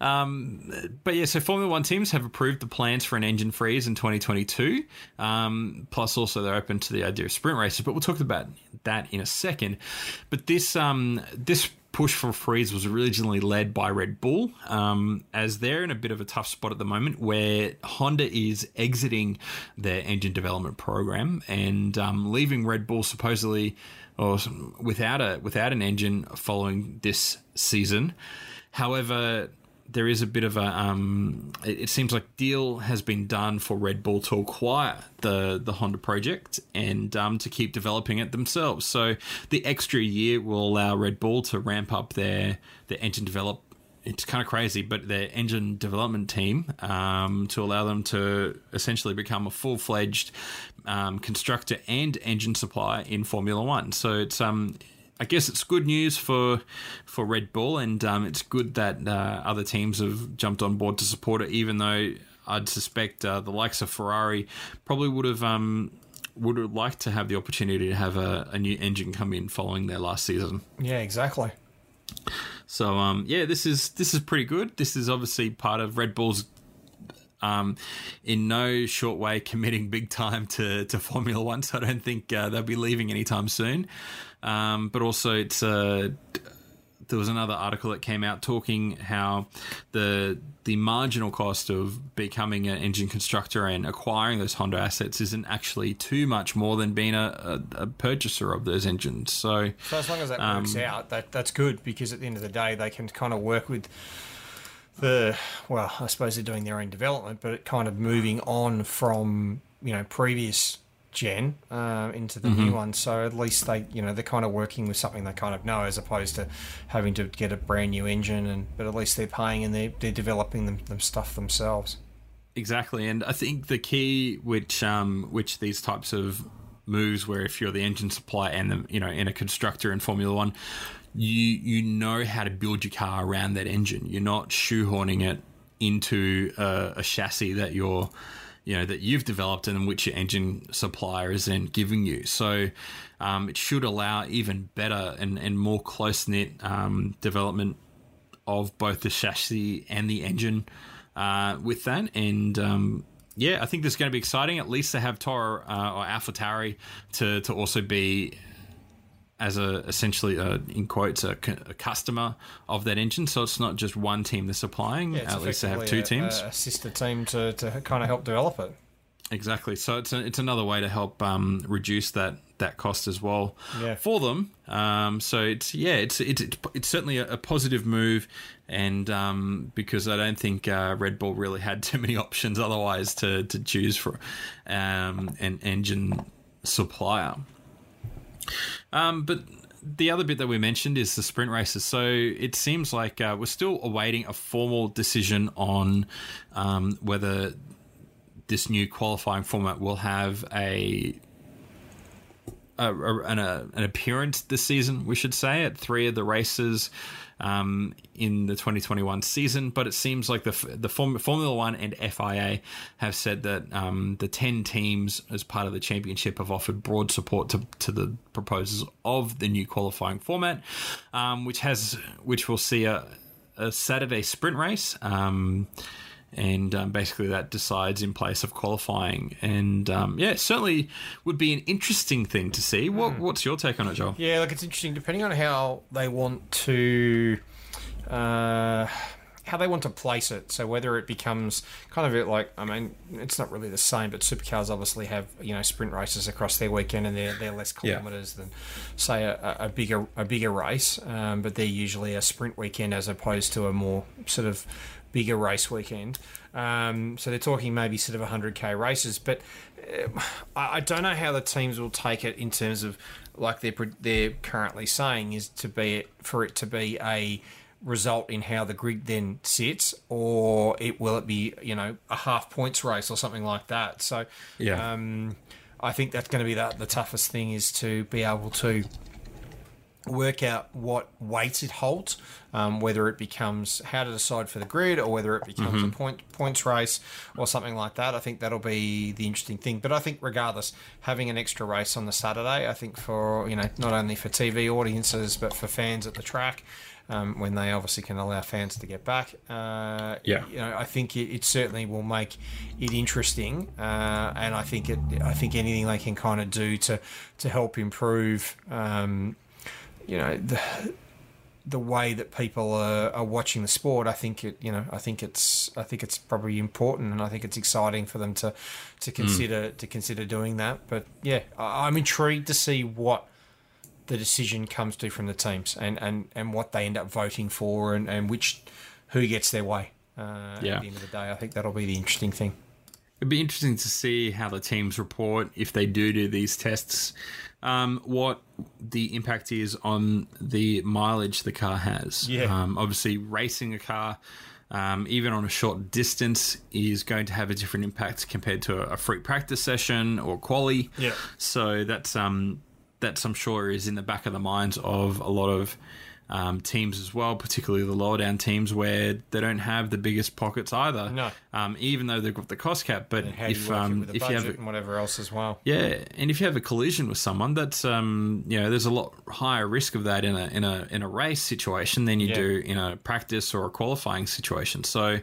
Um, but yeah, so Formula One teams have approved the plans for an engine freeze in 2022. Um, plus, also they're open to the idea of sprint races. But we'll talk about that in a second. But this um, this push for freeze was originally led by Red Bull, um, as they're in a bit of a tough spot at the moment where Honda is exiting their engine development program and um, leaving Red Bull supposedly or without a without an engine following this season. However, there is a bit of a. Um, it, it, seems like deal has been done for Red Bull to acquire the the Honda project and um, to keep developing it themselves. So the extra year will allow Red Bull to ramp up their their engine develop it's kind of crazy, but their engine development team um, to allow them to essentially become a full fledged um, constructor and engine supplier in Formula One. So it's um, I guess it's good news for for Red Bull, and um, it's good that uh, other teams have jumped on board to support it. Even though I'd suspect uh, the likes of Ferrari probably would have um, would have liked to have the opportunity to have a, a new engine come in following their last season. Yeah, exactly. So um, yeah, this is this is pretty good. This is obviously part of Red Bull's um, in no short way *laughs* committing big time to, to Formula One. So I don't think uh, they'll be leaving anytime soon. Um, but also, it's uh, there was another article that came out talking how the the marginal cost of becoming an engine constructor and acquiring those Honda assets isn't actually too much more than being a, a, a purchaser of those engines. So, so as long as that um, works out, that that's good because at the end of the day, they can kind of work with the well, I suppose they're doing their own development, but it kind of moving on from you know previous gen uh, into the mm-hmm. new one. So at least they, you know, they're kind of working with something they kind of know, as opposed to having to get a brand new engine. And but at least they're paying and they're, they're developing them, them stuff themselves. Exactly, and I think the key which um, which these types of moves, where if you're the engine supplier and the you know in a constructor in Formula One, you you know how to build your car around that engine. You're not shoehorning it into a, a chassis that you're you know that you've developed and which your engine supplier is then giving you. So um, it should allow even better and, and more close knit um, development of both the chassis and the engine uh, with that. And um, yeah, I think this is going to be exciting. At least to have Toro uh, or AlphaTauri to to also be as a essentially a, in quotes a, a, customer of that engine. So it's not just one team they're supplying. Yeah, At least they have two a, teams, a sister team to, to kind of help develop it. Exactly. So it's a, it's another way to help um, reduce that that cost as well yeah. for them. Um, so it's yeah, it's it's it's certainly a, a positive move, and um, because I don't think uh, Red Bull really had *laughs* too many options otherwise to to choose for um, an engine supplier. Um, but the other bit that we mentioned is the sprint races. So it seems like uh, we're still awaiting a formal decision on um, whether this new qualifying format will have a, a, a an, an, appearance this season, we should say, at three of the races um, in the 2021 season. But it seems like the the Formula One and FIA have said that um, the 10 teams, as part of the championship, have offered broad support to, to the proposals of the new qualifying format, um, which has which will see a, a Saturday sprint race. Um, and um, basically that decides in place of qualifying. And um, yeah, certainly would be an interesting thing to see. What, mm. What's your take on it, Joel? Yeah, like it's interesting depending on how they want to. Uh, how they want to place it. So whether it becomes kind of like I mean, it's not really the same, but supercars obviously have you know sprint races across their weekend, and they're they're less kilometres yeah. than say a, a, bigger a bigger race, um, but they're usually a sprint weekend as opposed to a more sort of bigger race weekend. Um, so they're talking maybe sort of 100k races, but uh, I, don't know how the teams will take it in terms of like they're they're currently saying is to be for it to be a result in how the grid then sits, or it will it be you know a half points race or something like that. So yeah. Um, I think that's going to be the, the toughest thing is to be able to work out what weights it holds, um, whether it becomes how to decide for the grid or whether it becomes mm-hmm. a point points race or something like that. I think that'll be the interesting thing. But I think regardless, having an extra race on the Saturday, I think for you know not only for TV audiences but for fans at the track. Um, when they obviously can allow fans to get back, uh, yeah, you know, I think it, it, certainly will make it interesting, uh, and I think it, I think anything they can kind of do to to help improve um, you know the the way that people are, are watching the sport, I think it, you know, I think it's, I think it's probably important, and I think it's exciting for them to, to consider mm. to consider doing that. But yeah, I'm intrigued to see what the decision comes to from the teams, and, and, and what they end up voting for, and, and which who gets their way. Uh, yeah. At the end of the day, I think that'll be the interesting thing. It'd be interesting to see how the teams report if they do do these tests um, what the impact is on the mileage the car has. Yeah. Um, obviously, racing a car, um, even on a short distance, is going to have a different impact compared to a, a free practice session or quali. Yeah. So that's um, that's I'm sure is in the back of the minds of a lot of um, teams as well, particularly the lower down teams where they don't have the biggest pockets either. No, um, even though they've got the cost cap. But if um, if you have a, and whatever else as well, yeah, and if you have a collision with someone, that's um, you know, there's a lot higher risk of that in a in a in a race situation than you yeah. do in a practice or a qualifying situation. So,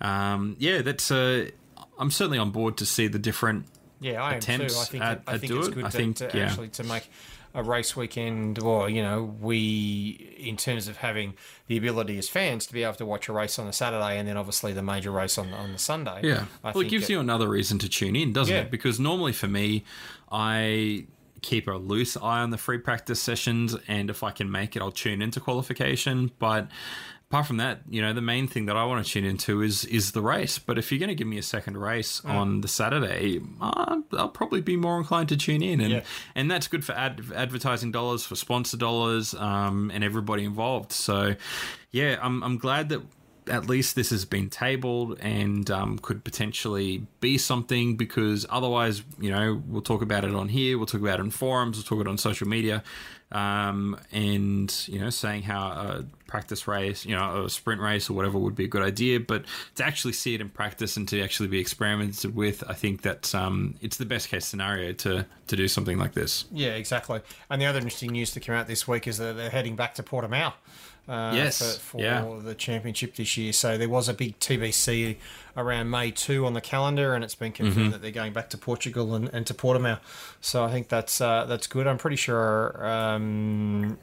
um, yeah, that's uh, I'm certainly on board to see the different yeah, I attempts am too. I think at, it, I think it's good I to, think, to yeah. actually to make a race weekend, or you know, we in terms of having the ability as fans to be able to watch a race on a Saturday and then obviously the major race on on the Sunday. Yeah, I well, it gives it, you another reason to tune in, doesn't yeah. it? Because normally for me, I keep a loose eye on the free practice sessions, and if I can make it, I'll tune into qualification. But apart from that, you know, the main thing that I want to tune into is is the race. But if you're going to give me a second race mm. on the Saturday, uh, I'll probably be more inclined to tune in, and yeah. and that's good for ad- advertising dollars, for sponsor dollars, um, and everybody involved. So, yeah, I'm I'm glad that. At least this has been tabled and um, could potentially be something because otherwise, you know, we'll talk about it on here, we'll talk about it in forums, we'll talk about it on social media, um, and you know, saying how a practice race, you know, a sprint race or whatever would be a good idea. But to actually see it in practice and to actually be experimented with, I think that um, it's the best case scenario to to do something like this. Yeah, exactly. And the other interesting news to come out this week is that they're heading back to Portimao. Uh, yes, for, for yeah. the championship this year. So there was a big TBC around May 2 on the calendar, and it's been confirmed mm-hmm. that they're going back to Portugal and, and to Portimao. So I think that's uh, that's good. I'm pretty sure. Um,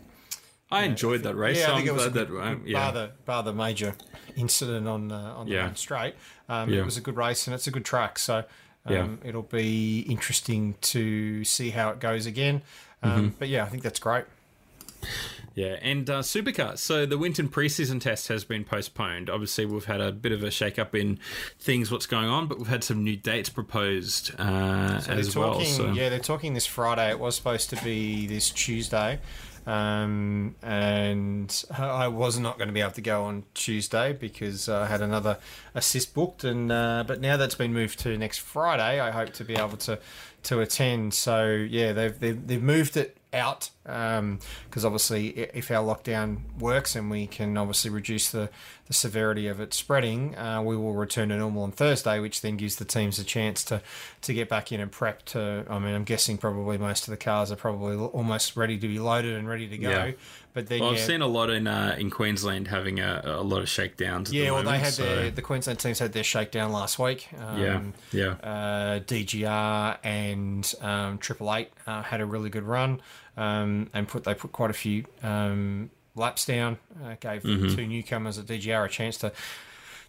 I enjoyed that race. Yeah, I think I'm it was good, that um, bar, yeah. the, bar the major incident on uh, on the Yeah. run straight. Um, Yeah. It was a good race and it's a good track. So um, it'll be interesting to see how it goes again. Um, Mm-hmm. But yeah, I think that's great. Yeah, and uh, Supercar. So the Winton preseason test has been postponed. Obviously, we've had a bit of a shake up in things, what's going on, but we've had some new dates proposed uh, So as they're well. So yeah, they're talking this Friday. It was supposed to be this Tuesday, um, and I was not going to be able to go on Tuesday because I had another assist booked. And uh, but now that's been moved to next Friday. I hope to be able to to attend. So yeah, they've they've, they've moved it out because obviously if our lockdown works and we can obviously reduce the, the severity of it spreading, uh, we will return to normal on Thursday, which then gives the teams a chance to, to get back in and prep to. I mean, I'm guessing probably most of the cars are probably almost ready to be loaded and ready to go. Yeah. But then well, yeah, I've seen a lot in uh, in Queensland having a, a lot of shakedowns. At yeah, the well, they had so- their the Queensland teams had their shakedown last week. Um, yeah, yeah. uh, DJR and um, Triple Eight uh, had a really good run um, and put they put quite a few um, laps down. Uh, gave the two newcomers at DJR a chance to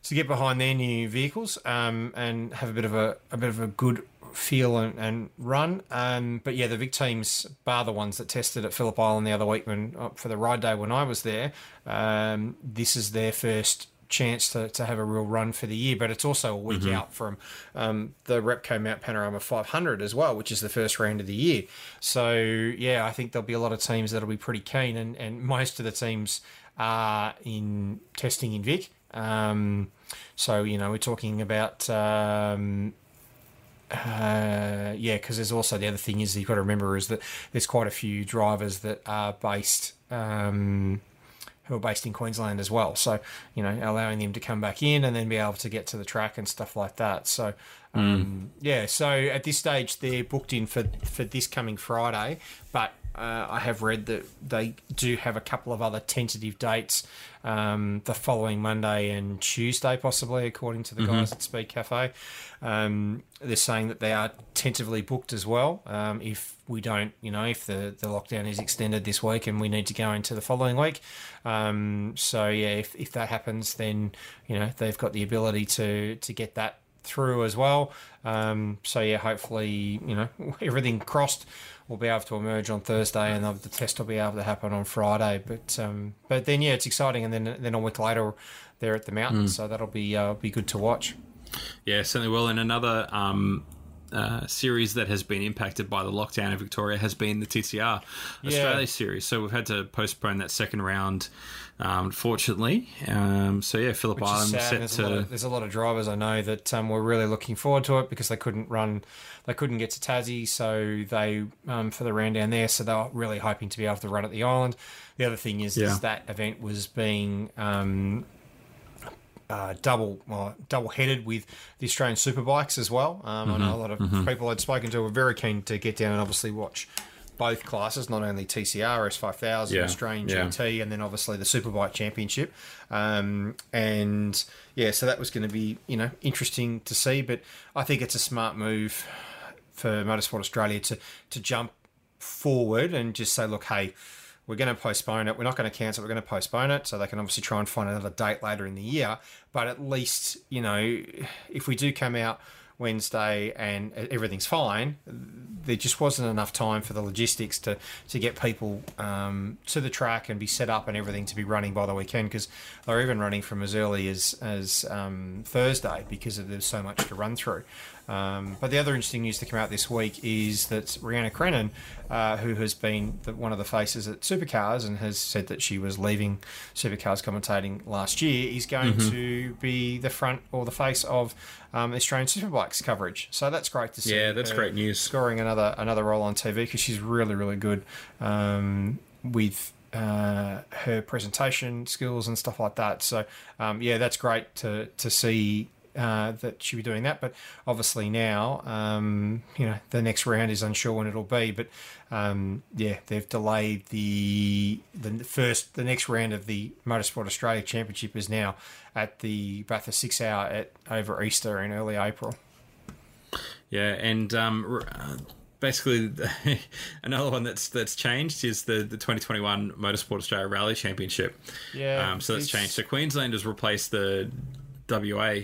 to get behind their new vehicles um, and have a bit of a, a bit of a good feel and, and run. Um, but yeah, the big teams, bar the ones that tested at Phillip Island the other week when uh, for the ride day when I was there, um, this is their first chance to, to have a real run for the year. But it's also a week out from um, the Repco Mount Panorama 500 as well, which is the first round of the year. So yeah, I think there'll be a lot of teams that'll be pretty keen, and, and most of the teams are in testing in Vic. Um, so you know we're talking about um, uh, yeah, because there's also the other thing is you've got to remember is that there's quite a few drivers that are based um, who are based in Queensland as well. So you know allowing them to come back in and then be able to get to the track and stuff like that. So um, yeah, so at this stage they're booked in for for this coming Friday, but uh, I have read that they do have a couple of other tentative dates um, the following Monday and Tuesday, possibly, according to the guys at Speed Cafe. Um, they're saying that they are tentatively booked as well. Um, if we don't, you know, if the, the lockdown is extended this week and we need to go into the following week. Um, so, yeah, if, if that happens, then, you know, they've got the ability to, to get that through as well. Um, so yeah, hopefully you know *laughs* everything crossed. We'll be able to emerge on Thursday, and the the test will be able to happen on Friday. But um, but then yeah, it's exciting, and then then a week later they're at the mountains, so that'll be uh, be good to watch. Yeah, certainly will. And another um, uh, series that has been impacted by the lockdown in Victoria has been the TCR Australia series. So we've had to postpone that second round, um, unfortunately. Um, so yeah, Phillip Which Island set There's, a lot of, there's a lot of drivers I know that um, were really looking forward to it because they couldn't run, they couldn't get to Tassie, so they um, for the round down there. So they were really hoping to be able to run at the island. The other thing is, Yeah. is that event was being um, uh, double well, double headed with the Australian Superbikes as well. Um, I know a lot of people I'd spoken to were very keen to get down and obviously watch both classes, not only TCR, S5000, Yeah, Australian yeah. GT, and then obviously the Superbike Championship. Um, and yeah, so that was going to be you know interesting to see, but I think it's a smart move for Motorsport Australia to to jump forward and just say, look, hey, we're going to postpone it. We're not going to cancel. We're going to postpone it, so they can obviously try and find another date later in the year. But at least you know, if we do come out Wednesday and everything's fine, there just wasn't enough time for the logistics to to get people um, to the track and be set up and everything to be running by the weekend because they're even running from as early as as um, Thursday because there's so much to run through. Um, but the other interesting news to come out this week is that Riana Crehan, uh, who has been the, one of the faces at Supercars and has said that she was leaving Supercars commentating last year, is going to be the front or the face of um, Australian Superbikes coverage. So that's great to see. Yeah, that's great news. Scoring another another role on TV because she's really really good um, with uh, her presentation skills and stuff like that. So um, yeah, that's great to to see uh, that she'll be doing that. But obviously now, um, you know, the next round is unsure when it'll be. But um, yeah, they've delayed the the first the next round of the Motorsport Australia Championship is now at the Bathurst Six Hour at over Easter in early April. Yeah, and um, uh, basically *laughs* another one that's that's changed is the, the 2021 Motorsport Australia Rally Championship. Yeah, um, so that's changed. So Queensland has replaced the WA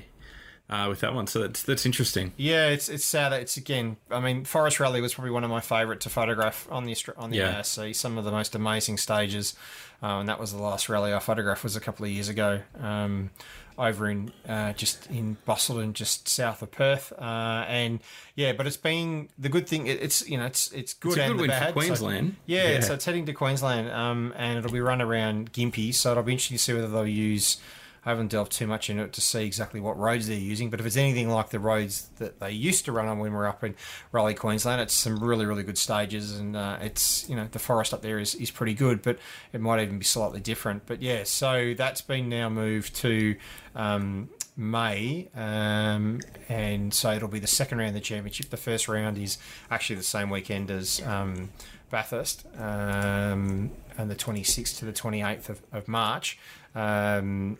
uh, with that one. So that's that's interesting. Yeah, it's it's sad. It's again. I mean, Forest Rally was probably one of my favourite to photograph on the on the yeah. ARC. Some of the most amazing stages, uh, and that was the last rally I photographed was a couple of years ago. Um, over in uh, just in Busselton, just south of Perth, uh, and yeah, but it's been the good thing. It, it's you know it's it's good it's and good bad. Queensland, so, yeah, yeah, so it's heading to Queensland, um, and it'll be run around Gympie. So it'll be interesting to see whether they'll use I haven't delved too much into it to see exactly what roads they're using, but if it's anything like the roads that they used to run on when we are up in Rally Queensland, it's some really, really good stages, and uh, it's you know the forest up there is, is pretty good, but it might even be slightly different. But yeah, so that's been now moved to. Um, May, um, and so it'll be the second round of the championship. The first round is actually the same weekend as um, Bathurst, um, and the 26th to the 28th of, of March. Um,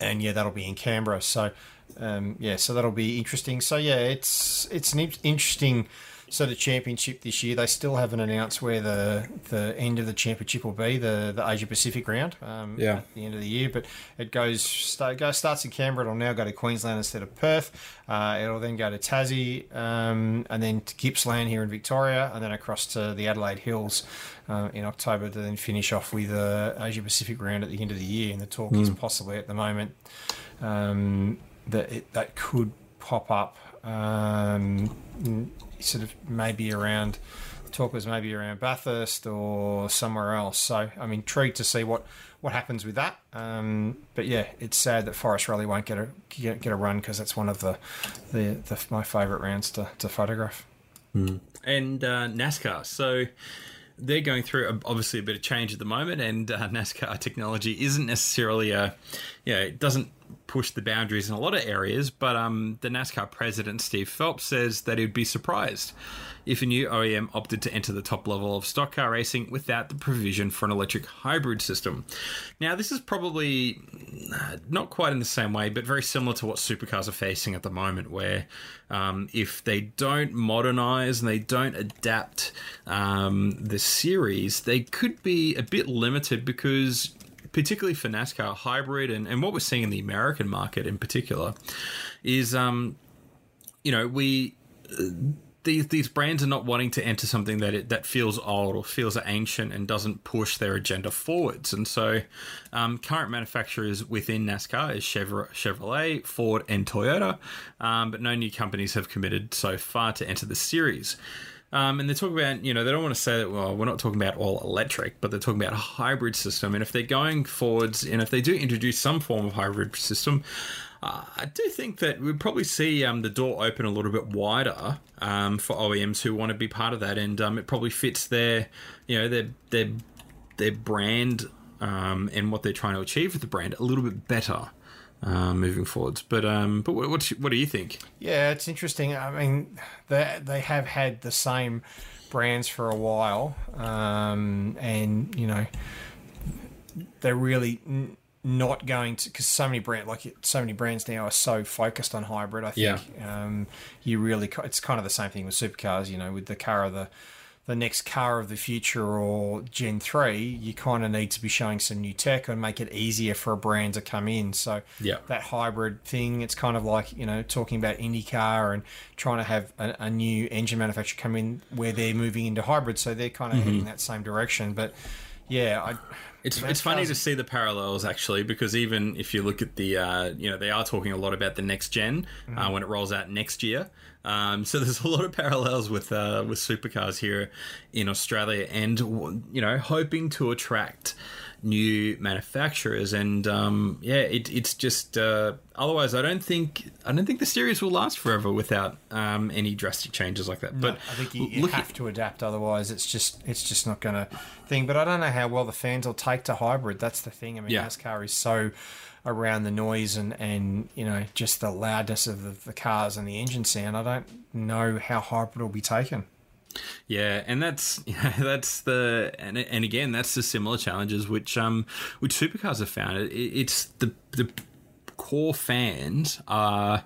and yeah, that'll be in Canberra. So um, yeah, so that'll be interesting. So yeah, it's it's an interesting sort the championship this year. They still haven't announced where the the end of the championship will be, the the Asia Pacific round. Um, yeah. At the end of the year, but it goes start, goes starts in Canberra. It'll now go to Queensland instead of Perth. Uh, it'll then go to Tassie, um, and then to Gippsland here in Victoria, and then across to the Adelaide Hills uh, in October to then finish off with the Asia Pacific round at the end of the year. And the talk mm. is possibly at the moment um, that it, that could pop up um, sort of maybe around talk was maybe around Bathurst or somewhere else. So I'm intrigued to see what, what happens with that. Um, but yeah, it's sad that Forest Rally won't get a get, get a run because that's one of the, the, the my favourite rounds to, to photograph. Mm. And uh, NASCAR. So they're going through obviously a bit of change at the moment, and uh, *laughs* NASCAR technology isn't necessarily a, yeah, it doesn't push the boundaries in a lot of areas. But um, the NASCAR president Steve Phelps says that he'd be surprised if a new OEM opted to enter the top level of stock car racing without the provision for an electric hybrid system. Now, this is probably uh, not quite in the same way, but very similar to what supercars are facing at the moment, where um, if they don't modernize and they don't adapt um, the series, they could be a bit limited because particularly for NASCAR hybrid and, and what we're seeing in the American market in particular is um you know we uh, these these brands are not wanting to enter something that it, that feels old or feels ancient and doesn't push their agenda forwards. And so, um, current manufacturers within NASCAR is Chevrolet, Ford, and Toyota, um, but no new companies have committed so far to enter the series. Um, and they're talking about, you know, they don't want to say that, well, we're not talking about all electric, but they're talking about a hybrid system. And if they're going forwards, and if they do introduce some form of hybrid system, uh, I do think that we'd probably see um, the door open a little bit wider um, for OEMs who want to be part of that, and um, it probably fits their, you know, their their their brand um, and what they're trying to achieve with the brand a little bit better. Uh, moving forwards, but um, but what what do you think? Yeah, it's interesting. I mean, they they have had the same brands for a while, um, and you know, they're really not going to because so many brand like so many brands now are so focused on hybrid. I think yeah. um, you really it's kind of the same thing with supercars. You know, with the car of the the next car of the future or Gen three, you kind of need to be showing some new tech and make it easier for a brand to come in. So yeah. that hybrid thing, it's kind of like you know talking about IndyCar and trying to have a, a new engine manufacturer come in where they're moving into hybrid. So they're kind of mm-hmm. heading that same direction, but yeah, I, it's it's funny to see the parallels actually because even if you look at the uh, you know they are talking a lot about the next gen uh, mm-hmm. uh, when it rolls out next year. Um, so there's a lot of parallels with uh, with supercars here in Australia, and you know hoping to attract new manufacturers, and um, yeah, it, it's just uh, otherwise. I don't think I don't think the series will last forever without um, any drastic changes like that. No, but I think you, you have to adapt, otherwise it's just it's just not going to thing. But I don't know how well the fans will take to hybrid. That's the thing. I mean, Yeah. NASCAR is so around the noise and and you know just the loudness of the, the cars and the engine sound. I don't know how hybrid will be taken. Yeah, and that's *laughs* you know, that's the and and again that's the similar challenges which um which supercars have found. It, it's the the core fans are.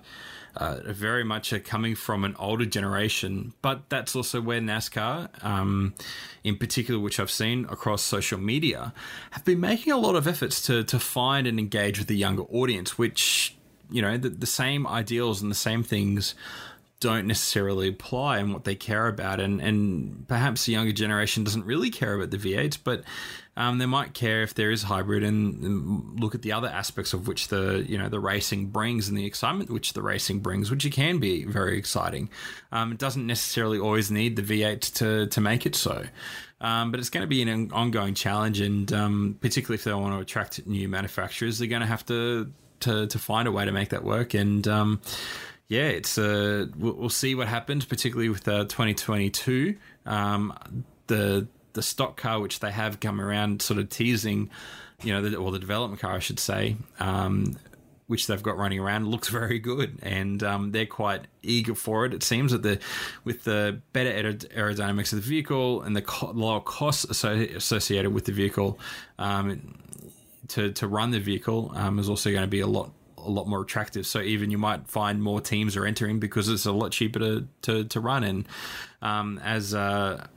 Very much are coming from an older generation, but that's also where NASCAR, um, in particular, which I've seen across social media, have been making a lot of efforts to to find and engage with the younger audience, which you know the, the same ideals and the same things don't necessarily apply and what they care about. And and perhaps the younger generation doesn't really care about the V8s but um, they might care if there is hybrid and, and look at the other aspects of which the you know the racing brings and the excitement which the racing brings which it can be very exciting. Um, it doesn't necessarily always need the V8 to to make it so. Um, but it's going to be an ongoing challenge and um, particularly if they want to attract new manufacturers they're going to have to to to find a way to make that work. And um, yeah, it's uh, we'll, see what happens, particularly with uh, 2022. Um, the the stock car which they have come around, sort of teasing, you know, the, or the development car, I should say, um, which they've got running around, looks *laughs* very good, and um, they're quite eager for it. It seems that the with the better aerodynamics of the vehicle and the co- lower costs associated with the vehicle. Um, to, to run the vehicle um, is also going to be a lot a lot more attractive. So even you might find more teams are entering because it's a lot cheaper to to, to run. And um, as uh,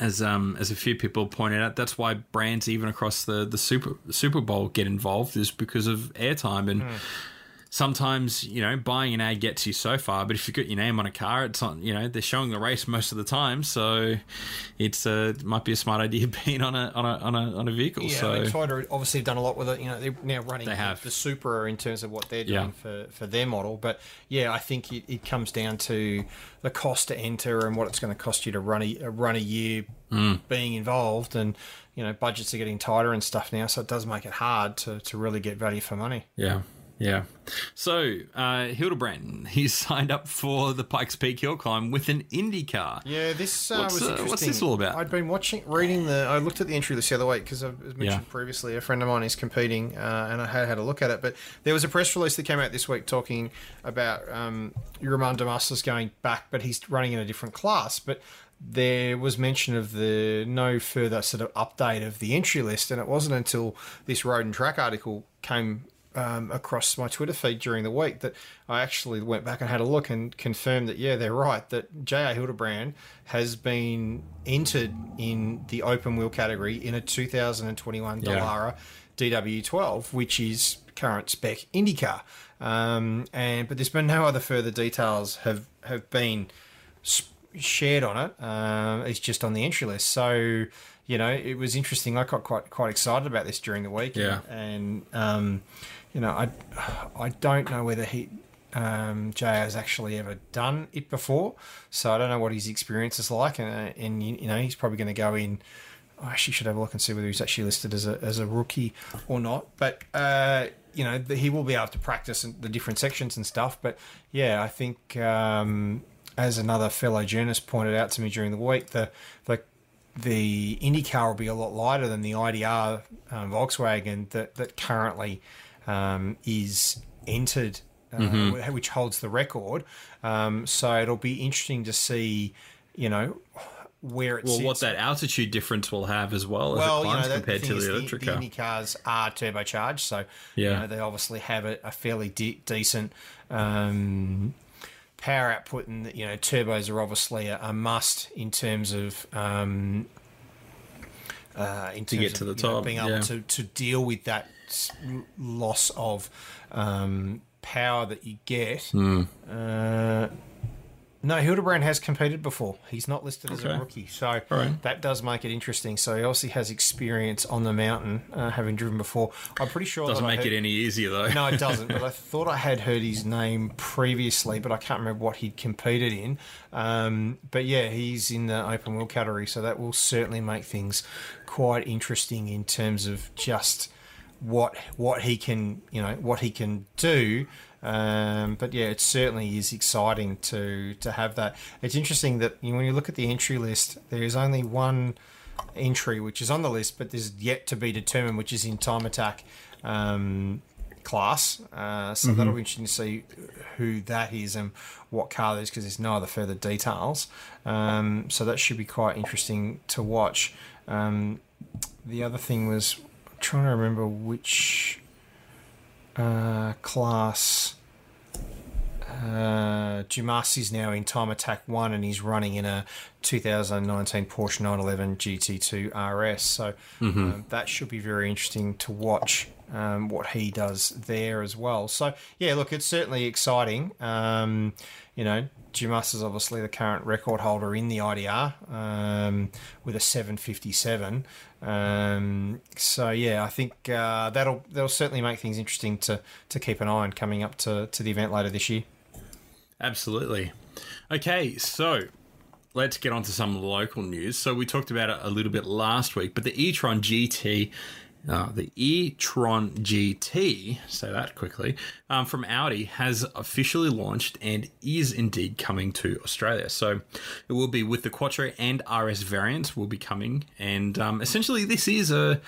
as um, as a few people pointed out, that's why brands even across the the Super Super Bowl get involved is because of airtime and. Sometimes you know buying an ad gets you so far, but if you got your name on a car, it's on. You know they're showing the race most of the time, so it's uh, it might be a smart idea *laughs* being on a on a on a, on a vehicle. Yeah, so mean, Toyota obviously have done a lot with it. You know, they're now running They the- have. the Supra in terms of what they're doing Yeah. for, for their model. But yeah, I think it, it comes down to the cost to enter and what it's going to cost you to run a, run a year Mm. being involved. And, you know, budgets are getting tighter and stuff now, so it does make it hard to, to really get value for money. Yeah. Yeah. So, uh, Hildebrand, he's *laughs* signed up for the Pikes Peak Hill Climb with an Indy car. Yeah, this uh, What's, was uh, interesting. what's this all about? I'd been watching, reading the. I looked at the entry list the other week because I've mentioned Yeah. previously a friend of mine is competing, uh, and I had had a look at it. But there was a press release that came out this week talking about um, Romain Dumas going back, but he's running in a different class. But there was mention of the no further sort of update of the entry list, and it wasn't until this road and track article came um, across my Twitter feed during the week that I actually went back and had a look and confirmed that yeah they're right that J.R. Hildebrand has been entered in the open wheel category in a 2021 Yeah. Dallara DW12 which is current spec IndyCar um, and but there's been no other further details have have been shared on it. Um, it's just on the entry list. So, you know, it was interesting. I got quite quite excited about this during the week. Yeah. And, um, you know, I I don't know whether he um, Jay has actually ever done it before, so I don't know what his experience is like. And, uh, and you, know, he's probably going to go in. I actually should have a look and see whether he's actually listed as a, as a rookie or not. But uh, you know, the, he will be able to practice the different sections and stuff. But yeah, I think um, as another fellow journalist pointed out to me during the week, the the the IndyCar will be a lot lighter than the IDR um, Volkswagen that that currently um, is entered, uh, Mm-hmm. which holds the record. Um, so it'll be interesting to see, you know, where it Well, sits. what that altitude difference will have as well as well, it you know, compared to the the, electric the car. Indy cars are turbocharged, so you Yeah. know, they obviously have a, a fairly de- decent um, power output, and you know, turbos are obviously a, a must in terms of. Um, uh, in terms get to of, the you know, top, being able yeah. to, to deal with that loss of um, power that you get. Hmm. Uh, No, Hildebrand has competed before. He's not listed as a rookie, so right. that does make it interesting. So he obviously has experience on the mountain, uh, having driven before. I'm pretty sure Doesn't make heard- it any easier though. No, it *laughs* doesn't. But I thought I had heard his name previously, but I can't remember what he'd competed in. Um, but yeah, he's in the open wheel category, so that will certainly make things quite interesting in terms of just what what he can you know what he can do. Um, but yeah, it certainly is exciting to to have that. It's interesting that you know, when you look at the entry list, there is only one entry which is on the list, but there's yet to be determined, which is in time attack um, class. Uh, so that'll be interesting to see who that is and what car that is because there's no other further details. Um, so that should be quite interesting to watch. Um, the other thing was I'm trying to remember which uh, class. Uh, Dumas is now in Time Attack 1 and he's running in a 2019 Porsche 911 GT2 RS. So um, that should be very interesting to watch um, what he does there as well. So, yeah, look, it's certainly exciting. Um, you know, Dumas is obviously the current record holder in the IDR um, with a 757. Um, so yeah, I think uh, that'll that'll certainly make things interesting to to keep an eye on coming up to, to the event later this year. Absolutely. Okay, so let's get on to some local news. So we talked about it a little bit last week, but the e-tron GT, uh, the e-tron GT, say that quickly, um, from Audi has officially launched and is indeed coming to Australia. So it will be with the Quattro and RS variants will be coming, and um, essentially this is a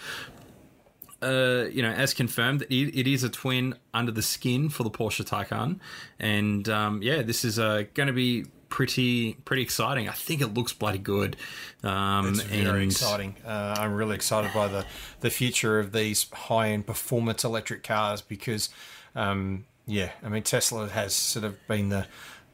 uh, you know, as confirmed, it, it is a twin under the skin for the Porsche Taycan, and um, yeah, this is uh, going to be pretty pretty exciting. I think it looks bloody good. Um, It's very and exciting. Uh, I'm really excited by the the future of these high end performance electric cars because, um, yeah, I mean Tesla has sort of been the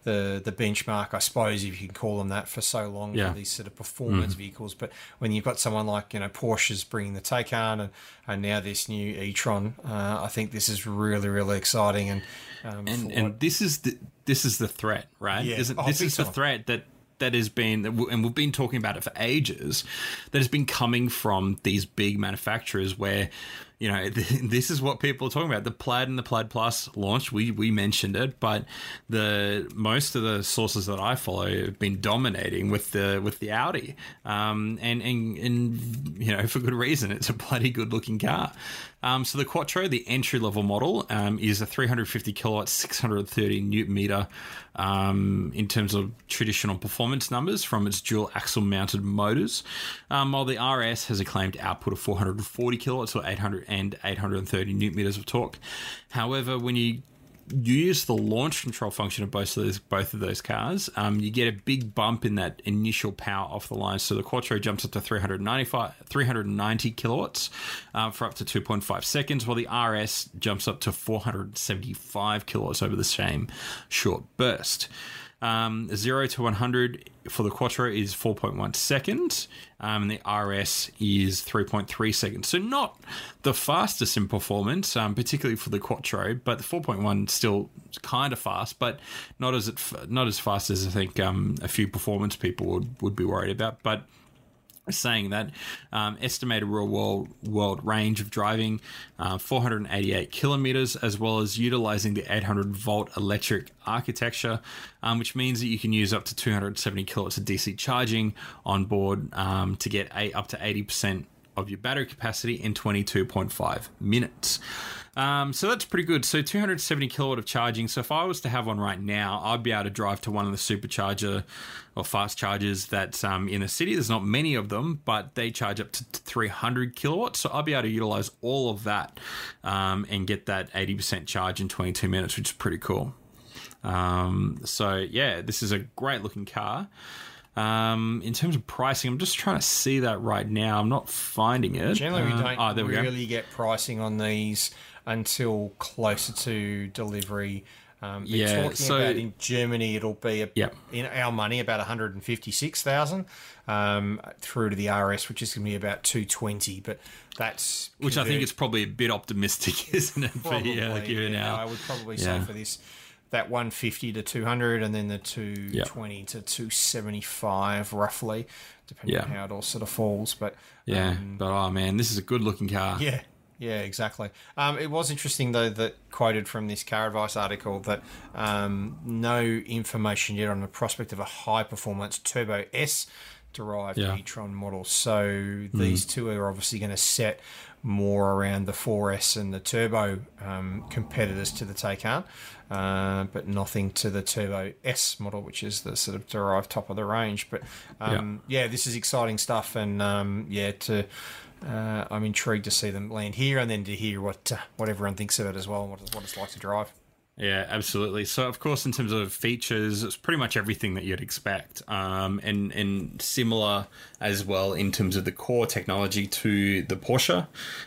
the the benchmark, I suppose, if you can call them that, for so long Yeah. for these sort of performance vehicles. But when you've got someone like you know Porsche's bringing the Taycan and, and now this new e-tron, uh, I think this is really really exciting and. Um, and what- and this is the this is the threat, right? Yeah. Isn't, Oh, this is the threat that that has been, and we've been talking about it for ages, that has been coming from these big manufacturers where. You know, *laughs* this is what people are talking about. The Plaid and the Plaid Plus launch, We we mentioned it, but the most of the sources that I follow have been dominating with the with the Audi, um, and and and you know *laughs* for good reason. It's a bloody good looking car. Um, so the Quattro, the entry level model, um, is a 350 kilowatt, 630 newton meter um, in terms of traditional performance numbers from its dual axle mounted motors, um, while the RS has a claimed output of 440 kilowatts or 800 and 830 newton meters of torque. However, when you use the launch control function of both of those both of those cars, um, you get a big bump in that initial power off the line. So the Quattro jumps up to 395, 390 kilowatts uh, for up to 2.5 seconds, while the RS jumps up to 475 kilowatts over the same short burst. Um, 0 to 100 for the Quattro is 4.1 seconds, um, and the RS is 3.3 seconds. So, not the fastest in performance, um, particularly for the Quattro, but the 4.1 still kind of fast, but not as it, not as fast as I think um, a few performance people would, would be worried about. But saying that um, estimated real world world range of driving uh, 488 kilometers as well as utilizing the 800 volt electric architecture um, which means that you can use up to 270 kilowatts of dc charging on board um, to get a, up to 80% of your battery capacity in 22.5 minutes um, so that's pretty good. So 270 kilowatt of charging. So if I was to have one right now, I'd be able to drive to one of the supercharger or fast chargers that's um, in the city. There's not many of them, but they charge up to 300 kilowatts. So I'll be able to utilize all of that um, and get that 80% charge in 22 minutes, which is pretty cool. Um, so yeah, this is a great looking car. Um, in terms of pricing, I'm just trying to see that right now. I'm not finding it. Generally, we Uh, don't oh, there we go. really get pricing on these until closer to delivery. Um, they're Yeah, talking so- about in Germany, it'll be a, Yep. in our money about 156,000 um, through to the RS, which is going to be about 220. But that's Which I think is probably a bit optimistic, *laughs* isn't it? For, probably yeah, given yeah, our I would probably say for this that 150 to 200 and then the 220 yep. to 275 roughly depending yeah. on how it all sort of falls but yeah um, but oh man this is a good looking car yeah yeah, exactly. Um, it was interesting though that quoted from this Car Advice article that um, no information yet on the prospect of a high performance Turbo S derived yeah. e-tron model. So mm. these two are obviously going to set more around the 4S and the turbo um, competitors to the Taycan, uh, but nothing to the Turbo S model, which is the sort of derived top of the range. But um, yeah. yeah. this is exciting stuff, and um, yeah, to uh, I'm intrigued to see them land here and then to hear what uh, what everyone thinks of it as well, what, what it's like to drive. Yeah, absolutely. So, of course, in terms of features, it's pretty much everything that you'd expect, um, and and similar as well in terms of the core technology to the Porsche.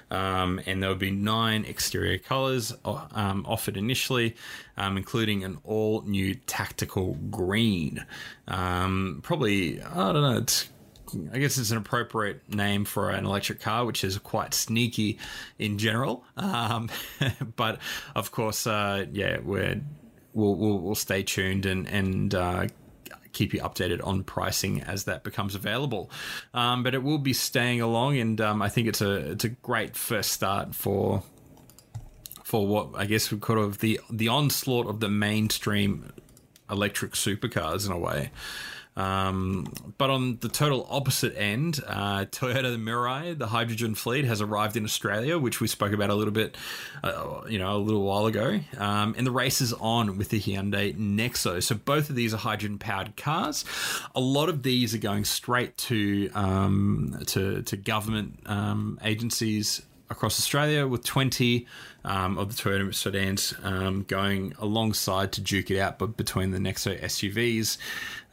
Um, and there would be nine exterior colors um, offered initially, um, including an all new tactical green. Um, probably, I don't know. It's I guess it's an appropriate name for an electric car, which is quite sneaky in general. Um, *laughs* but of course, uh, yeah, we're we'll, we'll, we'll stay tuned and and uh, keep you updated on pricing as that becomes available. Um, but it will be staying along, and um, I think it's a it's a great first start for for what I guess we could have the the onslaught of the mainstream electric supercars in a way. Um, but on the total opposite end, uh, Toyota Mirai, the hydrogen fleet, has arrived in Australia, which we spoke about a little bit, uh, you know, a little while ago. Um, and the race is on with the Hyundai Nexo. So both of these are hydrogen powered cars. A lot of these are going straight to um, to, to government um, agencies across Australia, with 20 um, of the Toyota sedans um, going alongside to duke it out, but between the Nexo SUVs.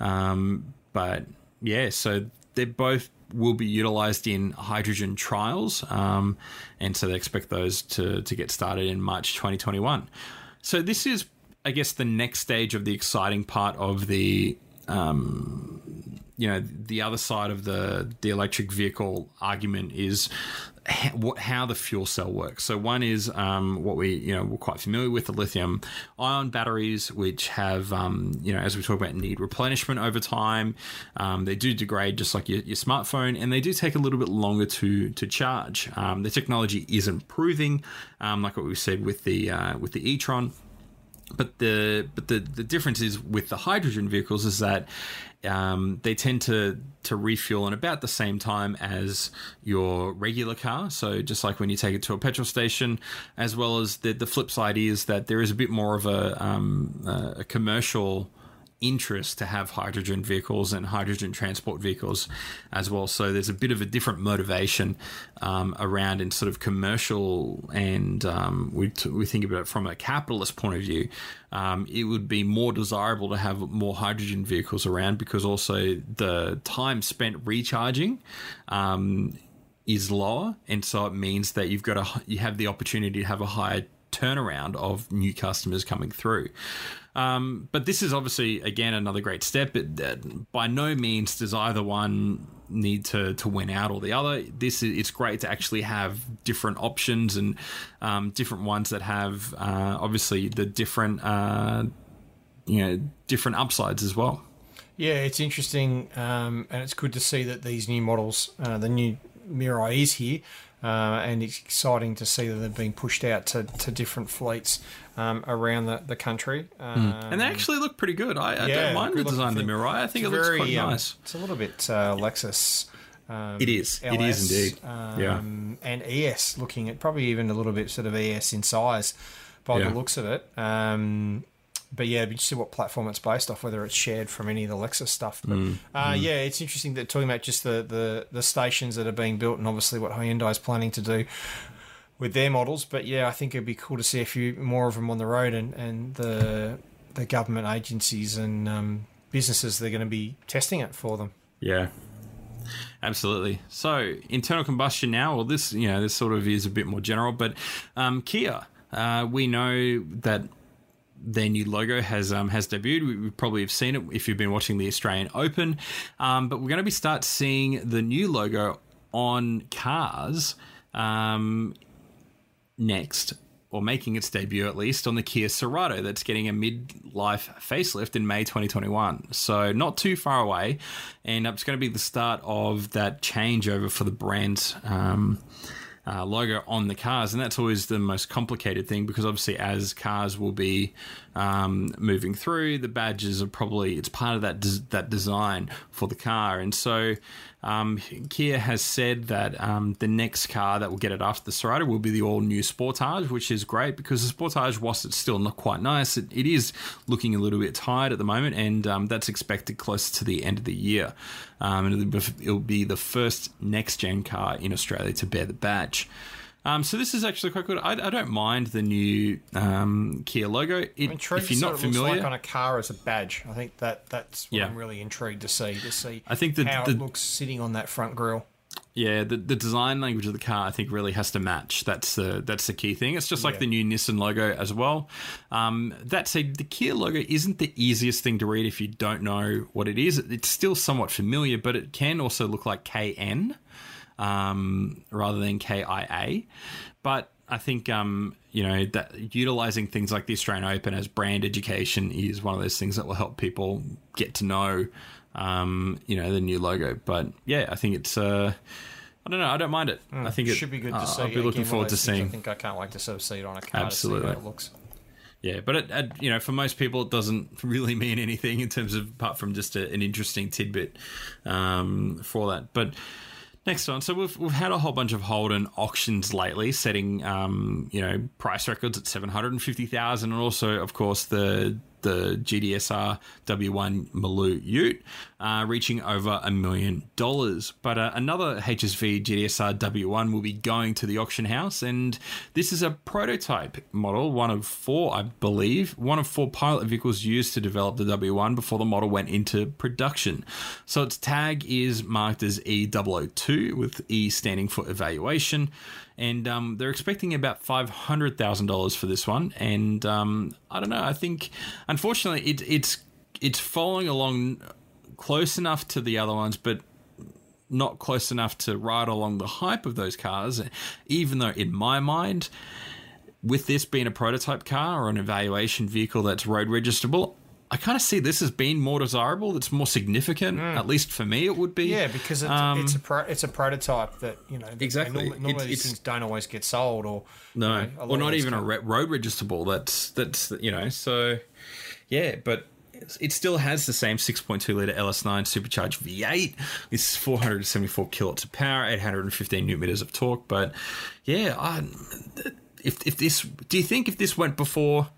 Um, but yeah, so they both will be utilized in hydrogen trials, um, and so they expect those to to get started in March 2021. So this is, I guess, the next stage of the exciting part of the um, you know the other side of the the electric vehicle argument is how the fuel cell works. So one is um, what we you know we're quite familiar with the lithium ion batteries, which have um, you know as we talk about need replenishment over time. Um, they do degrade just like your, your, smartphone, and they do take a little bit longer to to charge. Um, the technology is improving, um, like what we said with the uh, with the e-tron but the but the the difference is with the hydrogen vehicles is that um, they tend to to refuel in about the same time as your regular car. So just like when you take it to a petrol station, as well as the the flip side is that there is a bit more of a um, a commercial interest to have hydrogen vehicles and hydrogen transport vehicles as well. So there's a bit of a different motivation um, around in sort of commercial and um, we, t- we think about it from a capitalist point of view. Um, it would be more desirable to have more hydrogen vehicles around because also the time spent recharging um, is lower, and so it means that you've got a you have the opportunity to have a higher turnaround of new customers coming through. Um, but this is obviously again another great step. It, uh, by no means does either one need to to win out or the other. This is it's great to actually have different options and um, different ones that have uh, obviously the different uh, you know different upsides as well. Yeah, it's interesting, um, and it's good to see that these new models, uh, the new Mirai is here, uh, and it's exciting to see that they're being pushed out to, to different fleets um, around the, the country. Um. And they actually look pretty good. I, I yeah, don't mind the design of the Mirai. I think it's it looks very, quite um, nice. it's a little bit uh, Lexus. Um, it is. LS, it is indeed. yeah. Um, and ES looking at probably even a little bit sort of ES in size by yeah. the looks of it. Um, but yeah, we see what platform it's based off, whether it's shared from any of the Lexus stuff. But mm, uh, mm. yeah, it's interesting that talking about just the, the, the stations that are being built and obviously what Hyundai is planning to do with their models. But yeah, I think it'd be cool to see a few more of them on the road and, and the the government agencies and um, businesses they're going to be testing it for them. Yeah. Absolutely. So, internal combustion now. Well, this you know this sort of is a bit more general, but um, Kia. Uh, we know that their new logo has um, has debuted. We, we, probably have seen it if you've been watching the Australian Open. Um, but we're going to be start seeing the new logo on cars um, next. or making its debut at least, on the Kia Cerato that's getting a mid-life facelift in May 2021. So not too far away, and it's going to be the start of that changeover for the brand. Um, uh, logo on the cars, and that's always the most complicated thing because obviously, as cars will be um, moving through, the badges are probably it's part of that des- that design for the car, and so um, Kia has said that um, the next car that will get it after the Cerato will be the all new Sportage, which is great because the Sportage, whilst it's still not quite nice, it, it is looking a little bit tired at the moment, and um, that's expected closer to the end of the year. Um, and it'll be the first next gen car in Australia to bear the badge. Um, so this is actually quite good. I, I don't mind the new um, Kia logo. It, if you're not familiar, like on a car as a badge. I think that that's what yeah. I'm really intrigued to see to see. I think the, how the, it looks sitting on that front grille. Yeah, the, the design language of the car I think really has to match. That's the that's the key thing. It's just like yeah. the new Nissan logo as well. Um, that said, the Kia logo isn't the easiest thing to read if you don't know what it is. It's still somewhat familiar, but it can also look like KN um, rather than KIA. But I think um, you know that utilizing things like the Australian Open as brand education is one of those things that will help people get to know um, you know the new logo. But yeah, I think it's. Uh, I don't know. I don't mind it. Mm, I think it should be good to uh, see. I'll be looking forward to seeing. I think I can't wait to sort of see it on a car. Absolutely, it looks. Yeah, but it, it, you know, for most people, it doesn't really mean anything in terms of apart from just a, an interesting tidbit um, for that. But Next one. So we've we've had a whole bunch of Holden auctions lately, setting um, you know price records at seven hundred and fifty thousand, and also of course the the GTSR W1 Maloo Ute, uh, reaching over a million dollars. But uh, another HSV GTSR W1 will be going to the auction house, and this is a prototype model, one of four, I believe, one of four pilot vehicles used to develop the W1 before the model went into production. So its tag is marked as E002, with E standing for evaluation and um, they're expecting about five hundred thousand dollars for this one. And um, I don't know. I think, unfortunately, it, it's it's following along close enough to the other ones, but not close enough to ride along the hype of those cars. Even though, in my mind, with this being a prototype car or an evaluation vehicle that's road registrable, I kind of see this as being more desirable. That's more significant, mm. at least for me. It would be. Yeah, because it's, um, it's a pro, it's a prototype that you know exactly. Normally, normally these things don't always get sold, or no, you know, or not even a re- road registerable. That's that's you know. So yeah, but it still has the same 6.2 litre LS9 supercharged V8 with 474 kilowatts of power, 815 newton meters of torque. But yeah, I, if if this, do you think if this went before?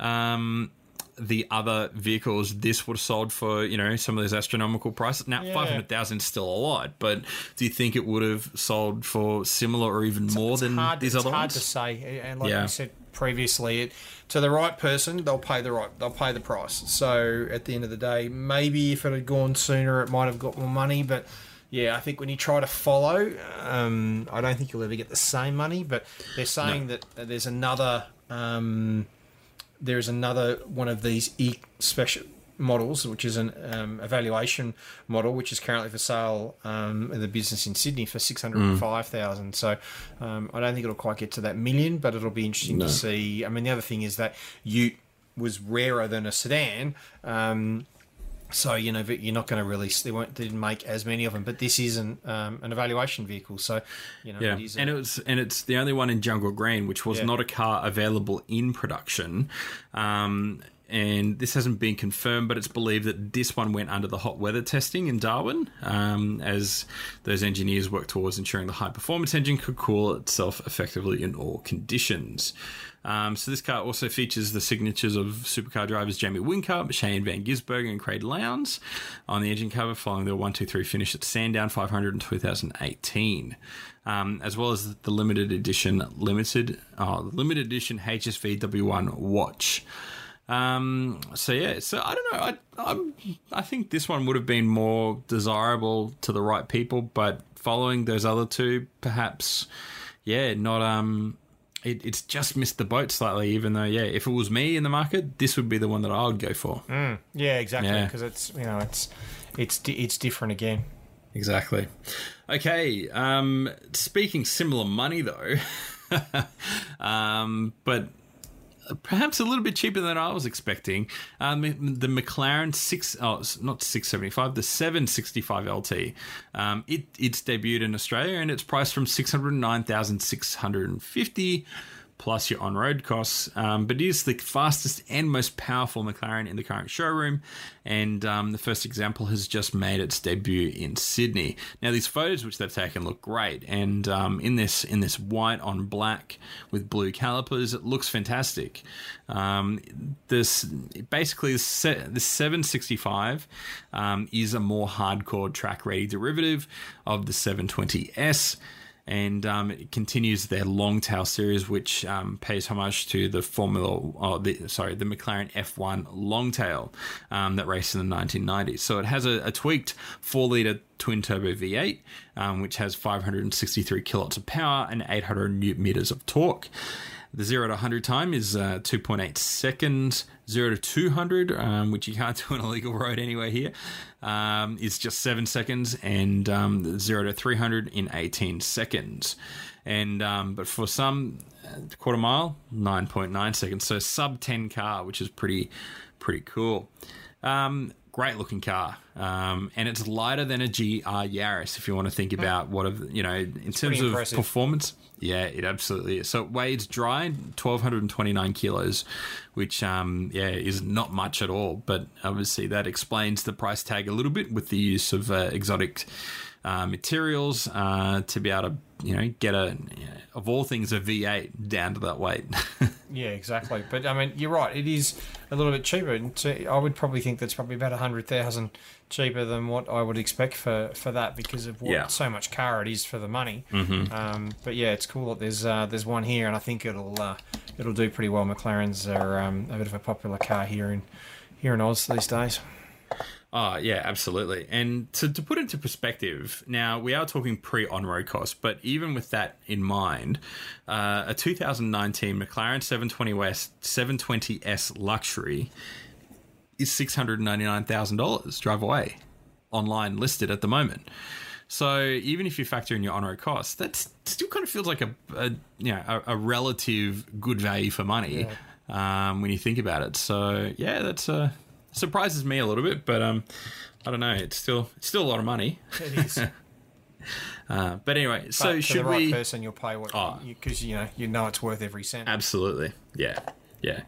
Um, the other vehicles this would have sold for you know some of those astronomical prices now yeah. 500000 is still a lot but do you think it would have sold for similar or even it's, more it's than hard, these it's other hard ones to say and like yeah. you said previously it, to the right person they'll pay the right they'll pay the price so at the end of the day maybe if it had gone sooner it might have got more money but yeah, I think when you try to follow, um, I don't think you'll ever get the same money. But they're saying no. that there's another um, there's another one of these e special models, which is an um, evaluation model, which is currently for sale um, in the business in Sydney for six hundred and five thousand. Mm. So um, I don't think it'll quite get to that million, but it'll be interesting no. to see. I mean, the other thing is that Ute was rarer than a sedan. Um, so you know you're not going to release. They won't. They didn't make as many of them, but this is an um, an evaluation vehicle. So you know, yeah, it and it was and it's the only one in Jungle Green, which was yeah. not a car available in production. Um, and this hasn't been confirmed, but it's believed that this one went under the hot weather testing in Darwin, um, as those engineers worked towards ensuring the high performance engine could cool itself effectively in all conditions. Um, so this car also features the signatures of supercar drivers Jamie Whincup, Shane Van Gisbergen, and Craig Lowndes on the engine cover, following their 123 finish at Sandown 500 in 2018. Um, as well as the limited edition limited oh, limited edition HSV W1 watch. Um, so yeah, so I don't know. I I'm, I think this one would have been more desirable to the right people, but following those other two, perhaps, yeah, not um it, it's just missed the boat slightly. Even though, yeah, if it was me in the market, this would be the one that I would go for. Mm, yeah, exactly. Because yeah. it's you know it's it's it's different again. Exactly. Okay. Um, speaking similar money though. *laughs* um, but perhaps a little bit cheaper than I was expecting. Um, the McLaren six, oh, not six seventy five, the seven sixty five LT. Um, it it's debuted in Australia and it's priced from six hundred nine thousand six hundred and fifty plus your on road costs. Um, but it is the fastest and most powerful McLaren in the current showroom, and um, the first example has just made its debut in Sydney. Now, these photos which they've taken look great, and um, in this in this white on black with blue calipers, it looks fantastic. Um, this basically the 765 um, is a more hardcore track ready derivative of the 720S and um, it continues their long tail series, which um, pays homage to the Formula, oh, the, sorry, the McLaren F1 long tail um, that raced in the 1990s. So it has a, a tweaked four liter twin turbo V8, um, which has 563 kilowatts of power and 800 newton meters of torque. The 0 to 100 time is uh, 2.8 seconds. 0 to 200, um, which you can't *laughs* do on a legal road anywhere here, um, is just 7 seconds. And um, 0 to 300 in 18 seconds. And um, But for some, uh, quarter mile, 9.9 seconds. So sub 10 car, which is pretty, pretty cool. Um, great looking car, um, and it's lighter than a GR Yaris. If you want to think about what of you know in it's terms of performance, yeah, it absolutely is. So it weighs dry twelve hundred and twenty nine kilos, which um, yeah is not much at all. But obviously that explains the price tag a little bit with the use of uh, exotic uh, materials uh, to be able to you know get a of all things a V8 down to that weight. *laughs* yeah, exactly. But I mean, you're right. It is a little bit cheaper. I would probably think that's probably about a hundred thousand cheaper than what I would expect for, for that because of what yeah. so much car it is for the money. Mm-hmm. Um, but yeah, it's cool that there's uh, there's one here, and I think it'll uh, it'll do pretty well. McLarens are um, a bit of a popular car here in here in Oz these days. Oh, yeah, absolutely. And to, to put into perspective, now we are talking pre on road costs, but even with that in mind, uh, a 2019 McLaren 720S, 720S Luxury is $699,000 drive away online listed at the moment. So even if you factor in your on road costs, that still kind of feels like a, a you know a, a, relative good value for money yeah. um, when you think about it. So yeah, that's a surprises me a little bit, but um, I don't know. It's still it's still a lot of money. It is. *laughs* uh, but anyway, but so should the right we? Person, you'll pay what because oh, you, you, know you know it's worth every cent. Absolutely, yeah, yeah.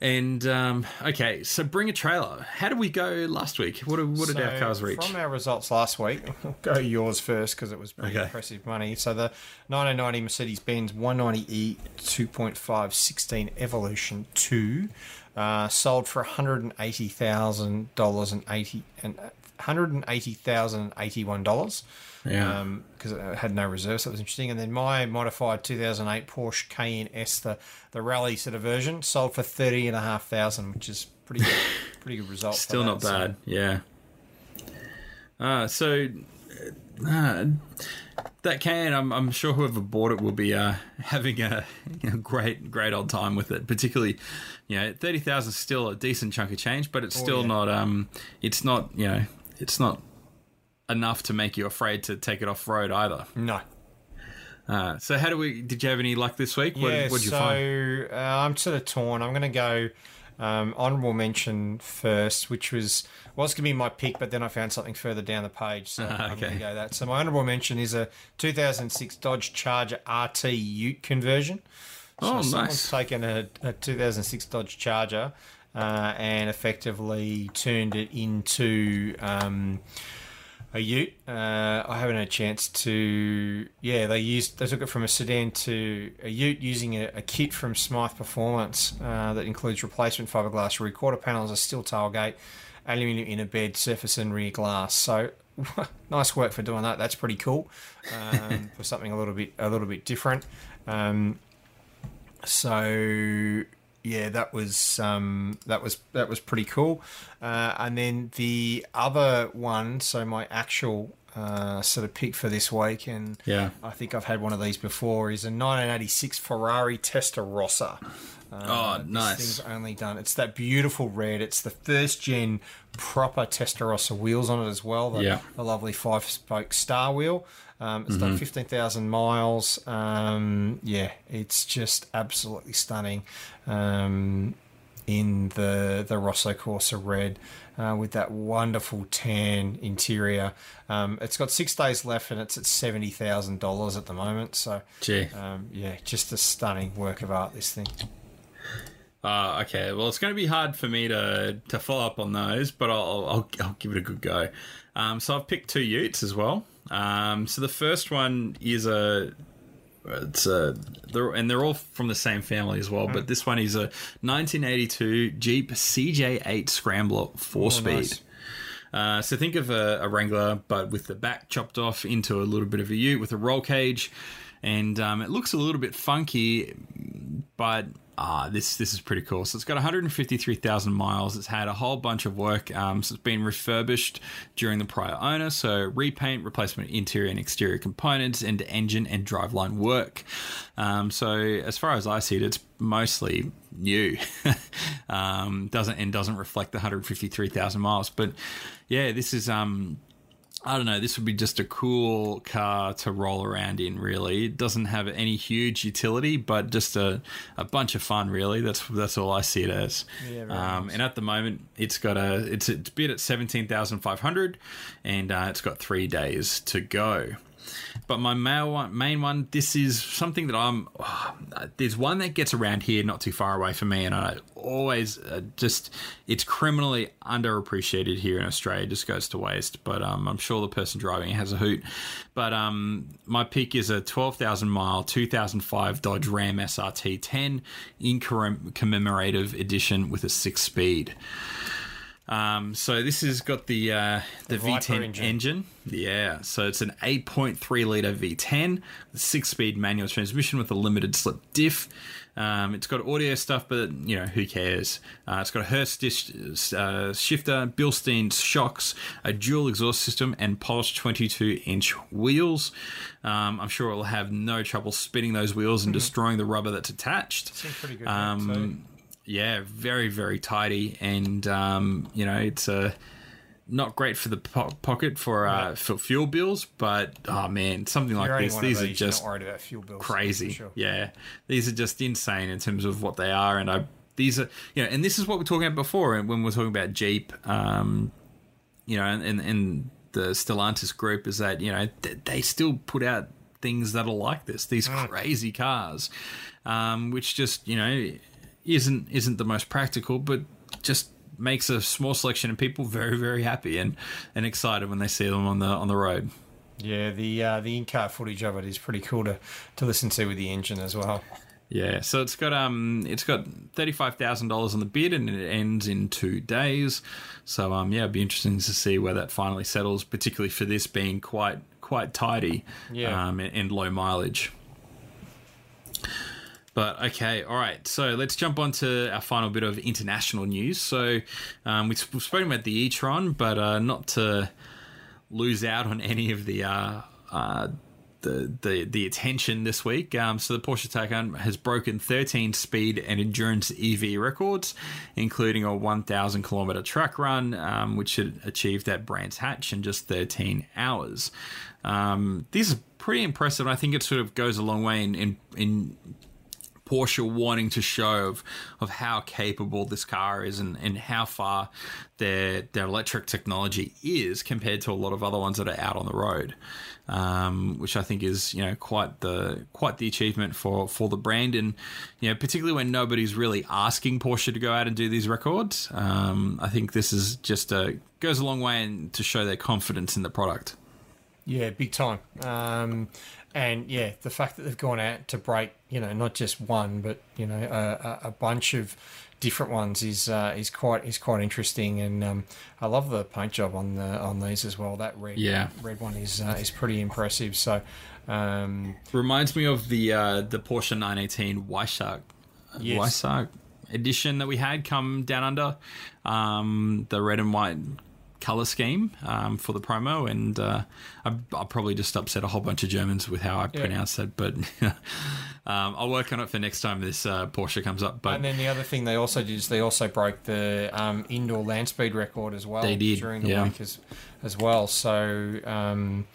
And um, okay, so bring a trailer. How did we go last week? What, what did so our cars reach? From our results last week, we'll *laughs* go yours first because it was pretty okay. impressive money. So the 1990 Mercedes Benz 190E 2.5 16 Evolution 2 uh, sold for $180,000 and 80 and $180,081. Yeah. Because um, it had no reserves, so that was interesting. And then my modified 2008 Porsche Cayenne S, the, the rally sort of version, sold for 30500 which is pretty good, *laughs* pretty good result. Still that, not bad, so. yeah. Uh, so uh, that can. I'm, I'm, sure whoever bought it will be uh, *laughs* having a you know, great, great old time with it. Particularly, you know, thirty thousand is still a decent chunk of change, but it's oh, still yeah. not. Um, it's not. You know, it's not enough to make you afraid to take it off road either. No. Uh, so how do we? Did you have any luck this week? Yeah, what, you so, find? Uh, I'm sort of torn. I'm going to go um, honorable mention first, which was was going to be my pick, but then I found something further down the page, so *laughs* okay. I'm going to go that. So my honorable mention is a 2006 Dodge Charger RT Ute conversion. So oh, someone's nice. taken a, a 2006 Dodge Charger uh, and effectively turned it into. Um, a Ute. Uh, I haven't had a chance to. Yeah, they used they took it from a sedan to a Ute using a, a kit from Smyth Performance uh, that includes replacement fiberglass rear quarter panels, a steel tailgate, aluminium inner bed, surface and rear glass. So *laughs* nice work for doing that. That's pretty cool um, *laughs* for something a little bit a little bit different. Um, so yeah, that was um, that was that was pretty cool. Uh, and then the other one, so my actual uh, sort of pick for this week, and yeah, I think I've had one of these before, is a 1986 Ferrari Testarossa. Uh, oh, nice. This thing's only done. It's that beautiful red. It's the first gen proper Testarossa wheels on it as well. The, yeah. the lovely five spoke star wheel. Um, it's mm-hmm. done 15,000 miles. Um, yeah, it's just absolutely stunning um, in the the Rosso Corsa red uh, with that wonderful tan interior. Um, it's got six days left and it's at $70,000 at the moment. So, um, yeah, just a stunning work of art, this thing. Uh, okay, well, it's going to be hard for me to, to follow up on those, but I'll, I'll, I'll give it a good go. Um, so I've picked two Utes as well. Um, so the first one is a it's a they're, and they're all from the same family as well. Mm. But this one is a 1982 Jeep CJ8 Scrambler four speed. Nice. Uh, so think of a, a, Wrangler, but with the back chopped off into a little bit of a Ute with a roll cage, and um, it looks a little bit funky, but ah, this this is pretty cool. So it's got 153,000 miles. It's had a whole bunch of work. Um, so it's been refurbished during the prior owner. So repaint, replacement interior and exterior components, and engine and driveline work. Um, so as far as I see it, it's mostly new. *laughs* um, doesn't and doesn't reflect the 153,000 miles. But yeah, this is um I don't know, this would be just a cool car to roll around in, really. It doesn't have any huge utility, but just a, a bunch of fun, really. That's that's all I see it as. Yeah, um. And at the moment, it's got a it's it's bid at seventeen thousand five hundred, and uh, it's got three days to go. But my main one, main one, this is something that I'm. Oh, there's one that gets around here, not too far away from me, and I always uh, just it's criminally underappreciated here in Australia. It Just goes to waste. But um, I'm sure the person driving has a hoot. But um, my pick is a 12,000 mile 2005 Dodge Ram SRT 10 in commemorative edition with a six speed. Um, so this has got the uh, the, the V10 engine. engine. Yeah, so it's an 8.3 liter V10, six speed manual transmission with a limited slip diff. Um, it's got audio stuff, but you know who cares? Uh, it's got a Hurst dish, uh, shifter, Bilstein shocks, a dual exhaust system, and polished 22 inch wheels. Um, I'm sure it will have no trouble spinning those wheels and mm-hmm. destroying the rubber that's attached. Seems pretty good. Yeah, very very tidy, and um, you know it's a. Uh, not great for the po- pocket for uh, for fuel bills, but oh man, something like this, these, are just crazy. Sure. Yeah, these are just insane in terms of what they are, and I these are you know, and this is what we're talking about before, and when we're talking about Jeep, um, you know, and, and the Stellantis group is that you know they still put out things that are like this, these mm. crazy cars, um, which just you know isn't isn't the most practical, but just makes a small selection of people very very happy and and excited when they see them on the on the road. Yeah, the uh, the in-car footage of it is pretty cool to, to listen to with the engine as well. Yeah, so it's got um it's got thirty five thousand dollars on the bid and it ends in two days. So um yeah, it'd be interesting to see where that finally settles, particularly for this being quite quite tidy, yeah. um and, and low mileage. But okay, all right. So let's jump on to our final bit of international news. So um, we've spoken about the e-tron, but uh, not to lose out on any of the. Uh, uh, the, the the attention this week. Um, so the Porsche Taycan has broken 13 speed and endurance EV records, including a 1,000 kilometer track run, um, which had achieved that Brands Hatch in just 13 hours. Um, this is pretty impressive. I think it sort of goes a long way in in, in Porsche wanting to show of, of how capable this car is and, and how far their their electric technology is compared to a lot of other ones that are out on the road, um, which I think is you know quite the quite the achievement for for the brand and you know particularly when nobody's really asking Porsche to go out and do these records. Um, I think this is just a goes a long way in, to show their confidence in the product. Yeah, big time. Um, and yeah, the fact that they've gone out to break, you know, not just one, but you know, a, a bunch of different ones is uh, is quite is quite interesting, and um, I love the paint job on the on these as well. That red yeah. red one is uh, is pretty impressive. So um, reminds me of the uh, the Porsche 918 Weissach yes. Weissach edition that we had come down under um, the red and white color scheme um, for the promo, and uh, I, will probably just upset a whole bunch of Germans with how I yeah. pronounce that. But *laughs* um, I'll work on it for next time this uh, Porsche comes up. But and then the other thing they also did is they also broke the um, indoor land speed record as well. They did during the yeah. week as as well. So. Um,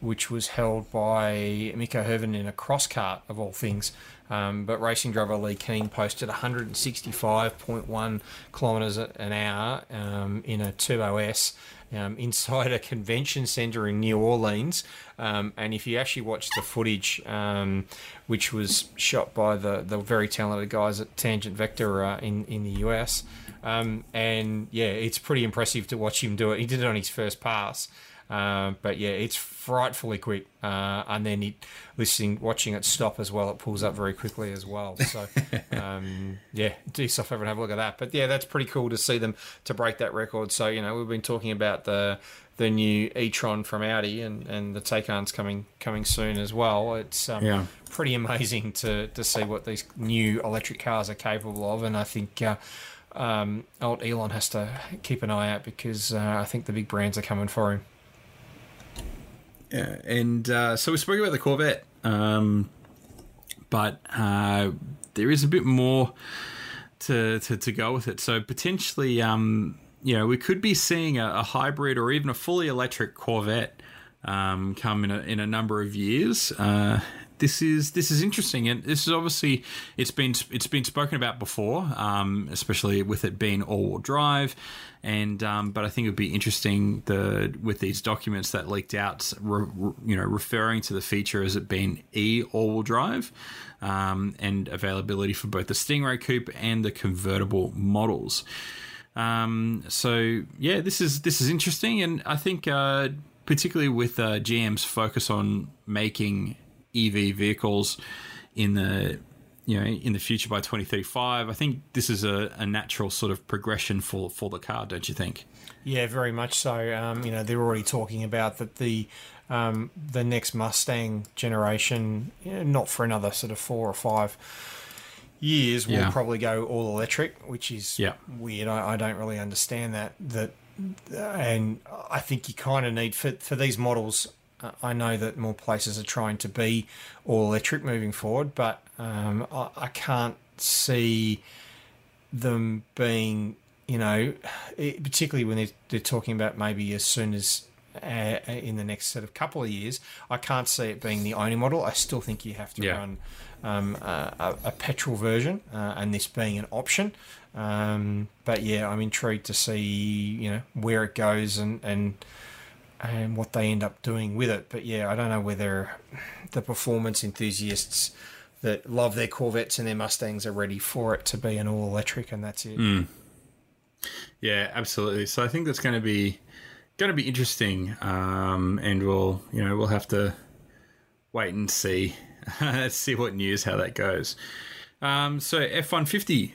which was held by Mikko Hirvonen in a cross cart of all things. Um, but racing driver Leh Keen posted 165.1 kilometres an hour um, in a Turbo S um, *laughs* inside a convention centre in New Orleans. Um, and if you actually watch the footage, um, which was shot by the, the very talented guys at Tangent Vector uh, in, in the US, um, and yeah, it's pretty impressive to watch him do it. He did it on his first pass. Um, but yeah, it's frightfully quick. Uh, and then it, listening, watching it stop as well, it pulls up very quickly as well. So *laughs* um, yeah, do yourself over and have a look at that. But yeah, that's pretty cool to see them to break that record. So you know, we've been talking about the the new e-tron from Audi and, and the Taycan's coming coming soon as well. It's um, yeah. pretty amazing to, to see what these new electric cars are capable of, and I think. Uh, um, old Elon has to keep an eye out because uh, I think the big brands are coming for him. Yeah, and uh, so we spoke about the Corvette, um, but uh, there is a bit more to, to, to go with it. So potentially, um, you know, we could be seeing a, a, hybrid or even a fully electric Corvette um, come in a, in a number of years. Uh, this is this is interesting, and this is obviously it's been it's been spoken about before, um, especially with it being all-wheel drive, and um, but I think it would be interesting the with these documents that leaked out, re, re, you know, referring to the feature as it being e all-wheel drive, um, and availability for both the Stingray Coupe and the convertible models. Um, so yeah, this is this is interesting, and I think uh, particularly with uh, GM's focus on making EV vehicles in the you know in the future by 2035 i think this is a, a natural sort of progression for for the car don't you think yeah very much so um, you know they're already talking about that the um, the next mustang generation you know, not for another sort of four or five years will yeah. probably go all electric which is yeah. weird I, I don't really understand that that and i think you kind of need for, for these models I know that more places are trying to be all electric moving forward, but um, I, I, can't see them being, you know, *sighs* it, particularly when they're, they're, talking about maybe as soon as uh, in the next sort of couple of years. I can't see it being the only model. I still think you have to yeah. run um, a, a, petrol version, uh, and this being an option. Um, but yeah, I'm intrigued to see, you know, where it goes and and and what they end up doing with it. But yeah, I don't know whether the performance enthusiasts that love their Corvettes and their Mustangs are ready for it to be an all electric, and that's it. Mm. Yeah, absolutely. So I think that's going to be going to be interesting, um, and we'll you know we'll have to wait and see *laughs* see what news how that goes. Um, so F one fifty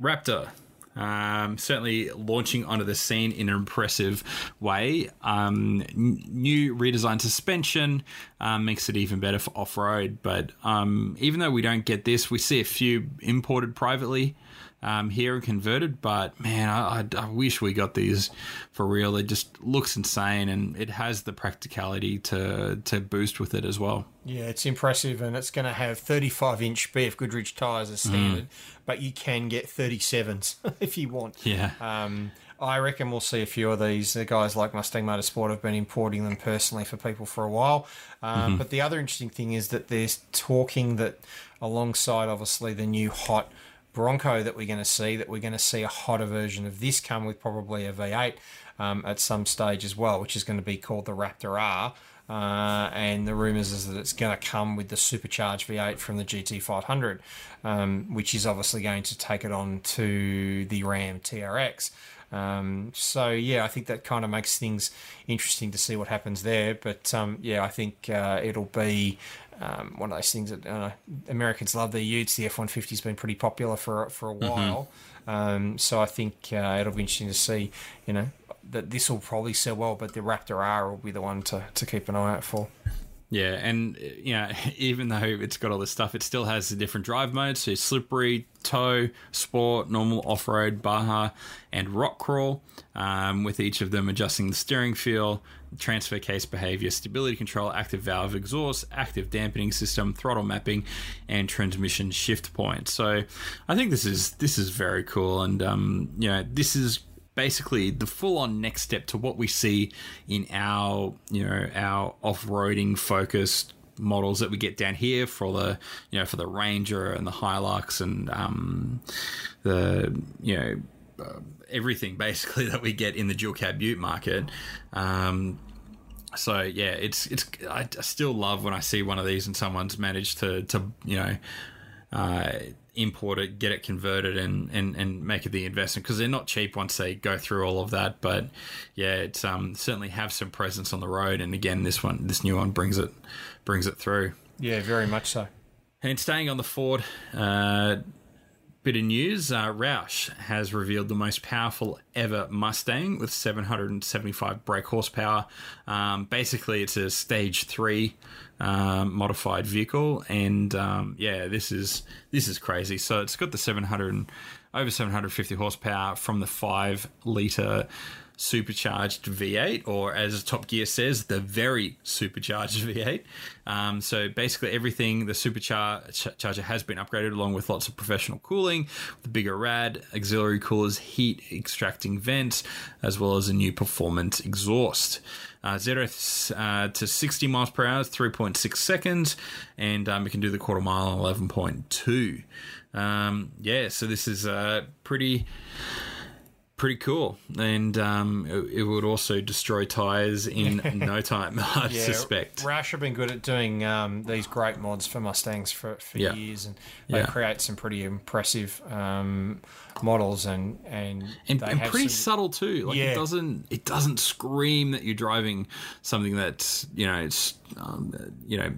Raptor um, certainly launching onto the scene in an impressive way. Um, n- new redesigned suspension um, makes it even better for off road. But um, even though we don't get this, we see a few imported privately um, here and converted. But man, I, I, I, wish we got these for real. It just looks insane, and it has the practicality to to boost with it as well. Yeah, it's impressive, and it's going to have 35 inch BF Goodrich tyres as standard, mm. but you can get 37s *laughs* if you want. Yeah. Um, I reckon we'll see a few of these. The guys like Mustang Motorsport have been importing them personally for people for a while. Um, mm-hmm. But the other interesting thing is that they're talking that alongside, obviously, the new hot Bronco that we're going to see, that we're going to see a hotter version of this come with probably a V8 um, at some stage as well, which is going to be called the Raptor R. Uh, and the rumours is that it's going to come with the supercharged V8 from the GT500, um, which is obviously going to take it on to the Ram TRX. Um, so yeah, I think that kind of makes things interesting to see what happens there. But um, yeah, I think uh, it'll be um, one of those things that uh, Americans love their Utes. The F one fifty has been pretty popular for for a mm-hmm. while, mm-hmm. um, so I think uh, it'll be interesting to see. You know that this will probably sell well, but the Raptor R will be the one to, to keep an eye out for. Yeah, and you know, *laughs* even though it's got all this stuff, it still has the different drive modes. So slippery, tow, sport, normal, off-road, Baja, and rock crawl. Um, with each of them adjusting the steering feel, transfer case behavior, stability control, active valve exhaust, active dampening system, throttle mapping, and transmission shift point. So, I think this is this is very cool, and um, you know, this is basically the full on next step to what we see in our you know our off-roading focused models that we get down here for the you know for the Ranger and the Hilux and um, the you know uh, everything basically *laughs* that we get in the dual cab Ute market. Um, so yeah, it's it's I, still love when I see one of these and someone's managed to to you know. Uh, import it, get it converted, and and, and make it the investment because they're not cheap once they go through all of that. But yeah, it's um certainly have some presence on the road, and again, this one, this new one brings it brings it through. Yeah, very much so. And staying on the Ford. Uh, Bit of news uh, Roush has revealed the most powerful ever Mustang with 775 brake horsepower. Um, basically, it's a stage three um, modified vehicle, and um, yeah, this is this is crazy. So it's got the 700 over 750 horsepower from the five liter supercharged V8, or as Top Gear says, the very supercharged V8. Um, so basically, everything the supercharger has been upgraded, along with lots of professional cooling, the bigger rad, auxiliary coolers, heat extracting vents, as well as a new performance exhaust. Uh, zero uh, to 60 miles per hour is 3.6 seconds, and um, we can do the quarter mile in 11.2. Um, yeah, so this is uh, pretty pretty cool, and um, it, it, would also destroy tires in *laughs* no time. I yeah, suspect. Roush have been good at doing um, these great mods for Mustangs for, for yeah. years, and they yeah. create some pretty impressive um, models, and and and, and pretty some, subtle too. Like it doesn't it doesn't scream that you're driving something that's you know it's um, you know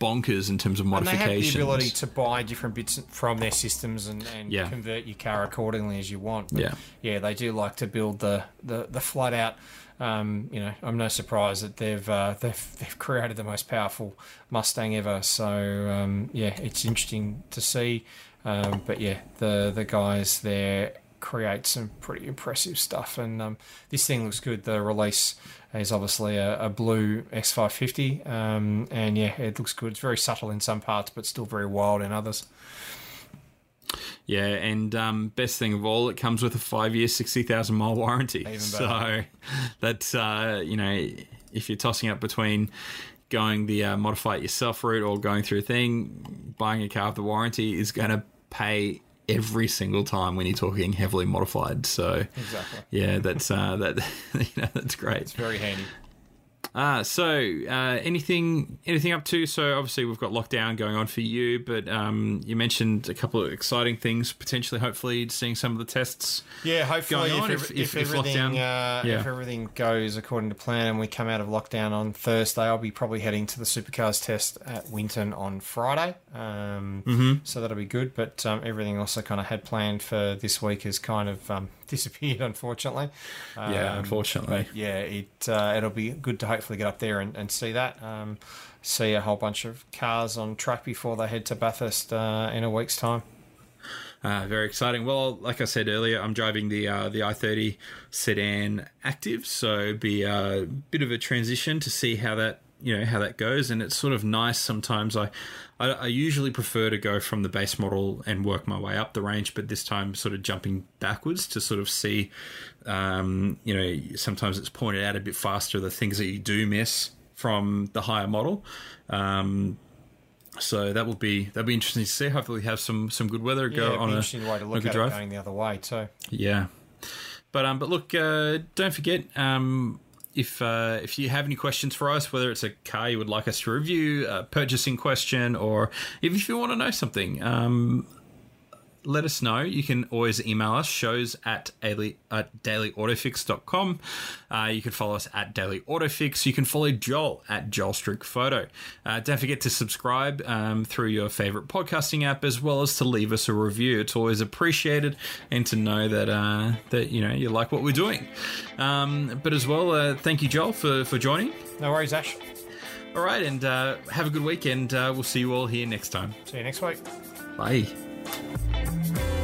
bonkers in terms of modifications. And they have the ability to buy different bits from their systems and, and yeah. convert your car accordingly as you want. But yeah, yeah, they do like to build the the, the flat out. Um, you know, I'm no surprise that they've uh, they've they've created the most powerful Mustang ever. So um, yeah, it's interesting to see. Um, but yeah, the the guys there create some pretty impressive stuff, and um, this thing looks good. The release is obviously a, a blue X550, um, and yeah, it looks good. It's very subtle in some parts, but still very wild in others. Yeah, and um, best thing of all, it comes with a five-year, sixty thousand mile warranty. So *laughs* that's uh, you know, if you're tossing up between going the uh, modify it yourself route or going through a thing, buying a car with the warranty is going to pay every single time when you're talking heavily modified. So exactly, yeah, that's uh, that *laughs* you know that's great. It's very handy. Uh, so uh, anything anything up to? So obviously we've got lockdown going on for you, but um, you mentioned a couple of exciting things. Potentially, hopefully, seeing some of the tests. Yeah, hopefully, if, if, if, if, everything uh, yeah. if everything goes according to plan and we come out of lockdown on Thursday, I'll be probably heading to the supercars test at Winton on Friday. Um, mm-hmm. So that'll be good. But um, everything else I kind of had planned for this week is kind of um, *laughs* disappeared, unfortunately. yeah, um, unfortunately. Yeah, it uh, it'll be good to hopefully get up there and, and see that. Um, see a whole bunch of cars on track before they head to Bathurst uh, in a week's time. Uh, very exciting. Well, like I said earlier, I'm driving the uh, the i30 sedan active, so be a bit of a transition to see how that you know how that goes and it's sort of nice sometimes I, I, I usually prefer to go from the base model and work my way up the range but this time sort of jumping backwards to sort of see um, you know sometimes it's pointed out a bit faster the things that you do miss from the higher model um, so that will be that'll be interesting to see. Hopefully, we have some some good weather. Go yeah, on a interesting way to look at drive. going the other way too. Yeah, but um, but look, uh, don't forget um, if uh, if you have any questions for us, whether it's a car you would like us to review, a purchasing question, or if you want to know something, um, let us know. You can always email us, shows at, daily, at dailyautofix.com. Uh, you can follow us at Daily Autofix. You can follow Joel at Joel Strick Photo. Uh, don't forget to subscribe um, through your favorite podcasting app as well as to leave us a review. It's always appreciated and to know that, uh, that you know, you like what we're doing. Um, but as well, uh, thank you, Joel, for, for joining. No worries, Ash. All right, and uh, have a good weekend. Uh, we'll see you all here next time. See you next week. Bye. Thank you.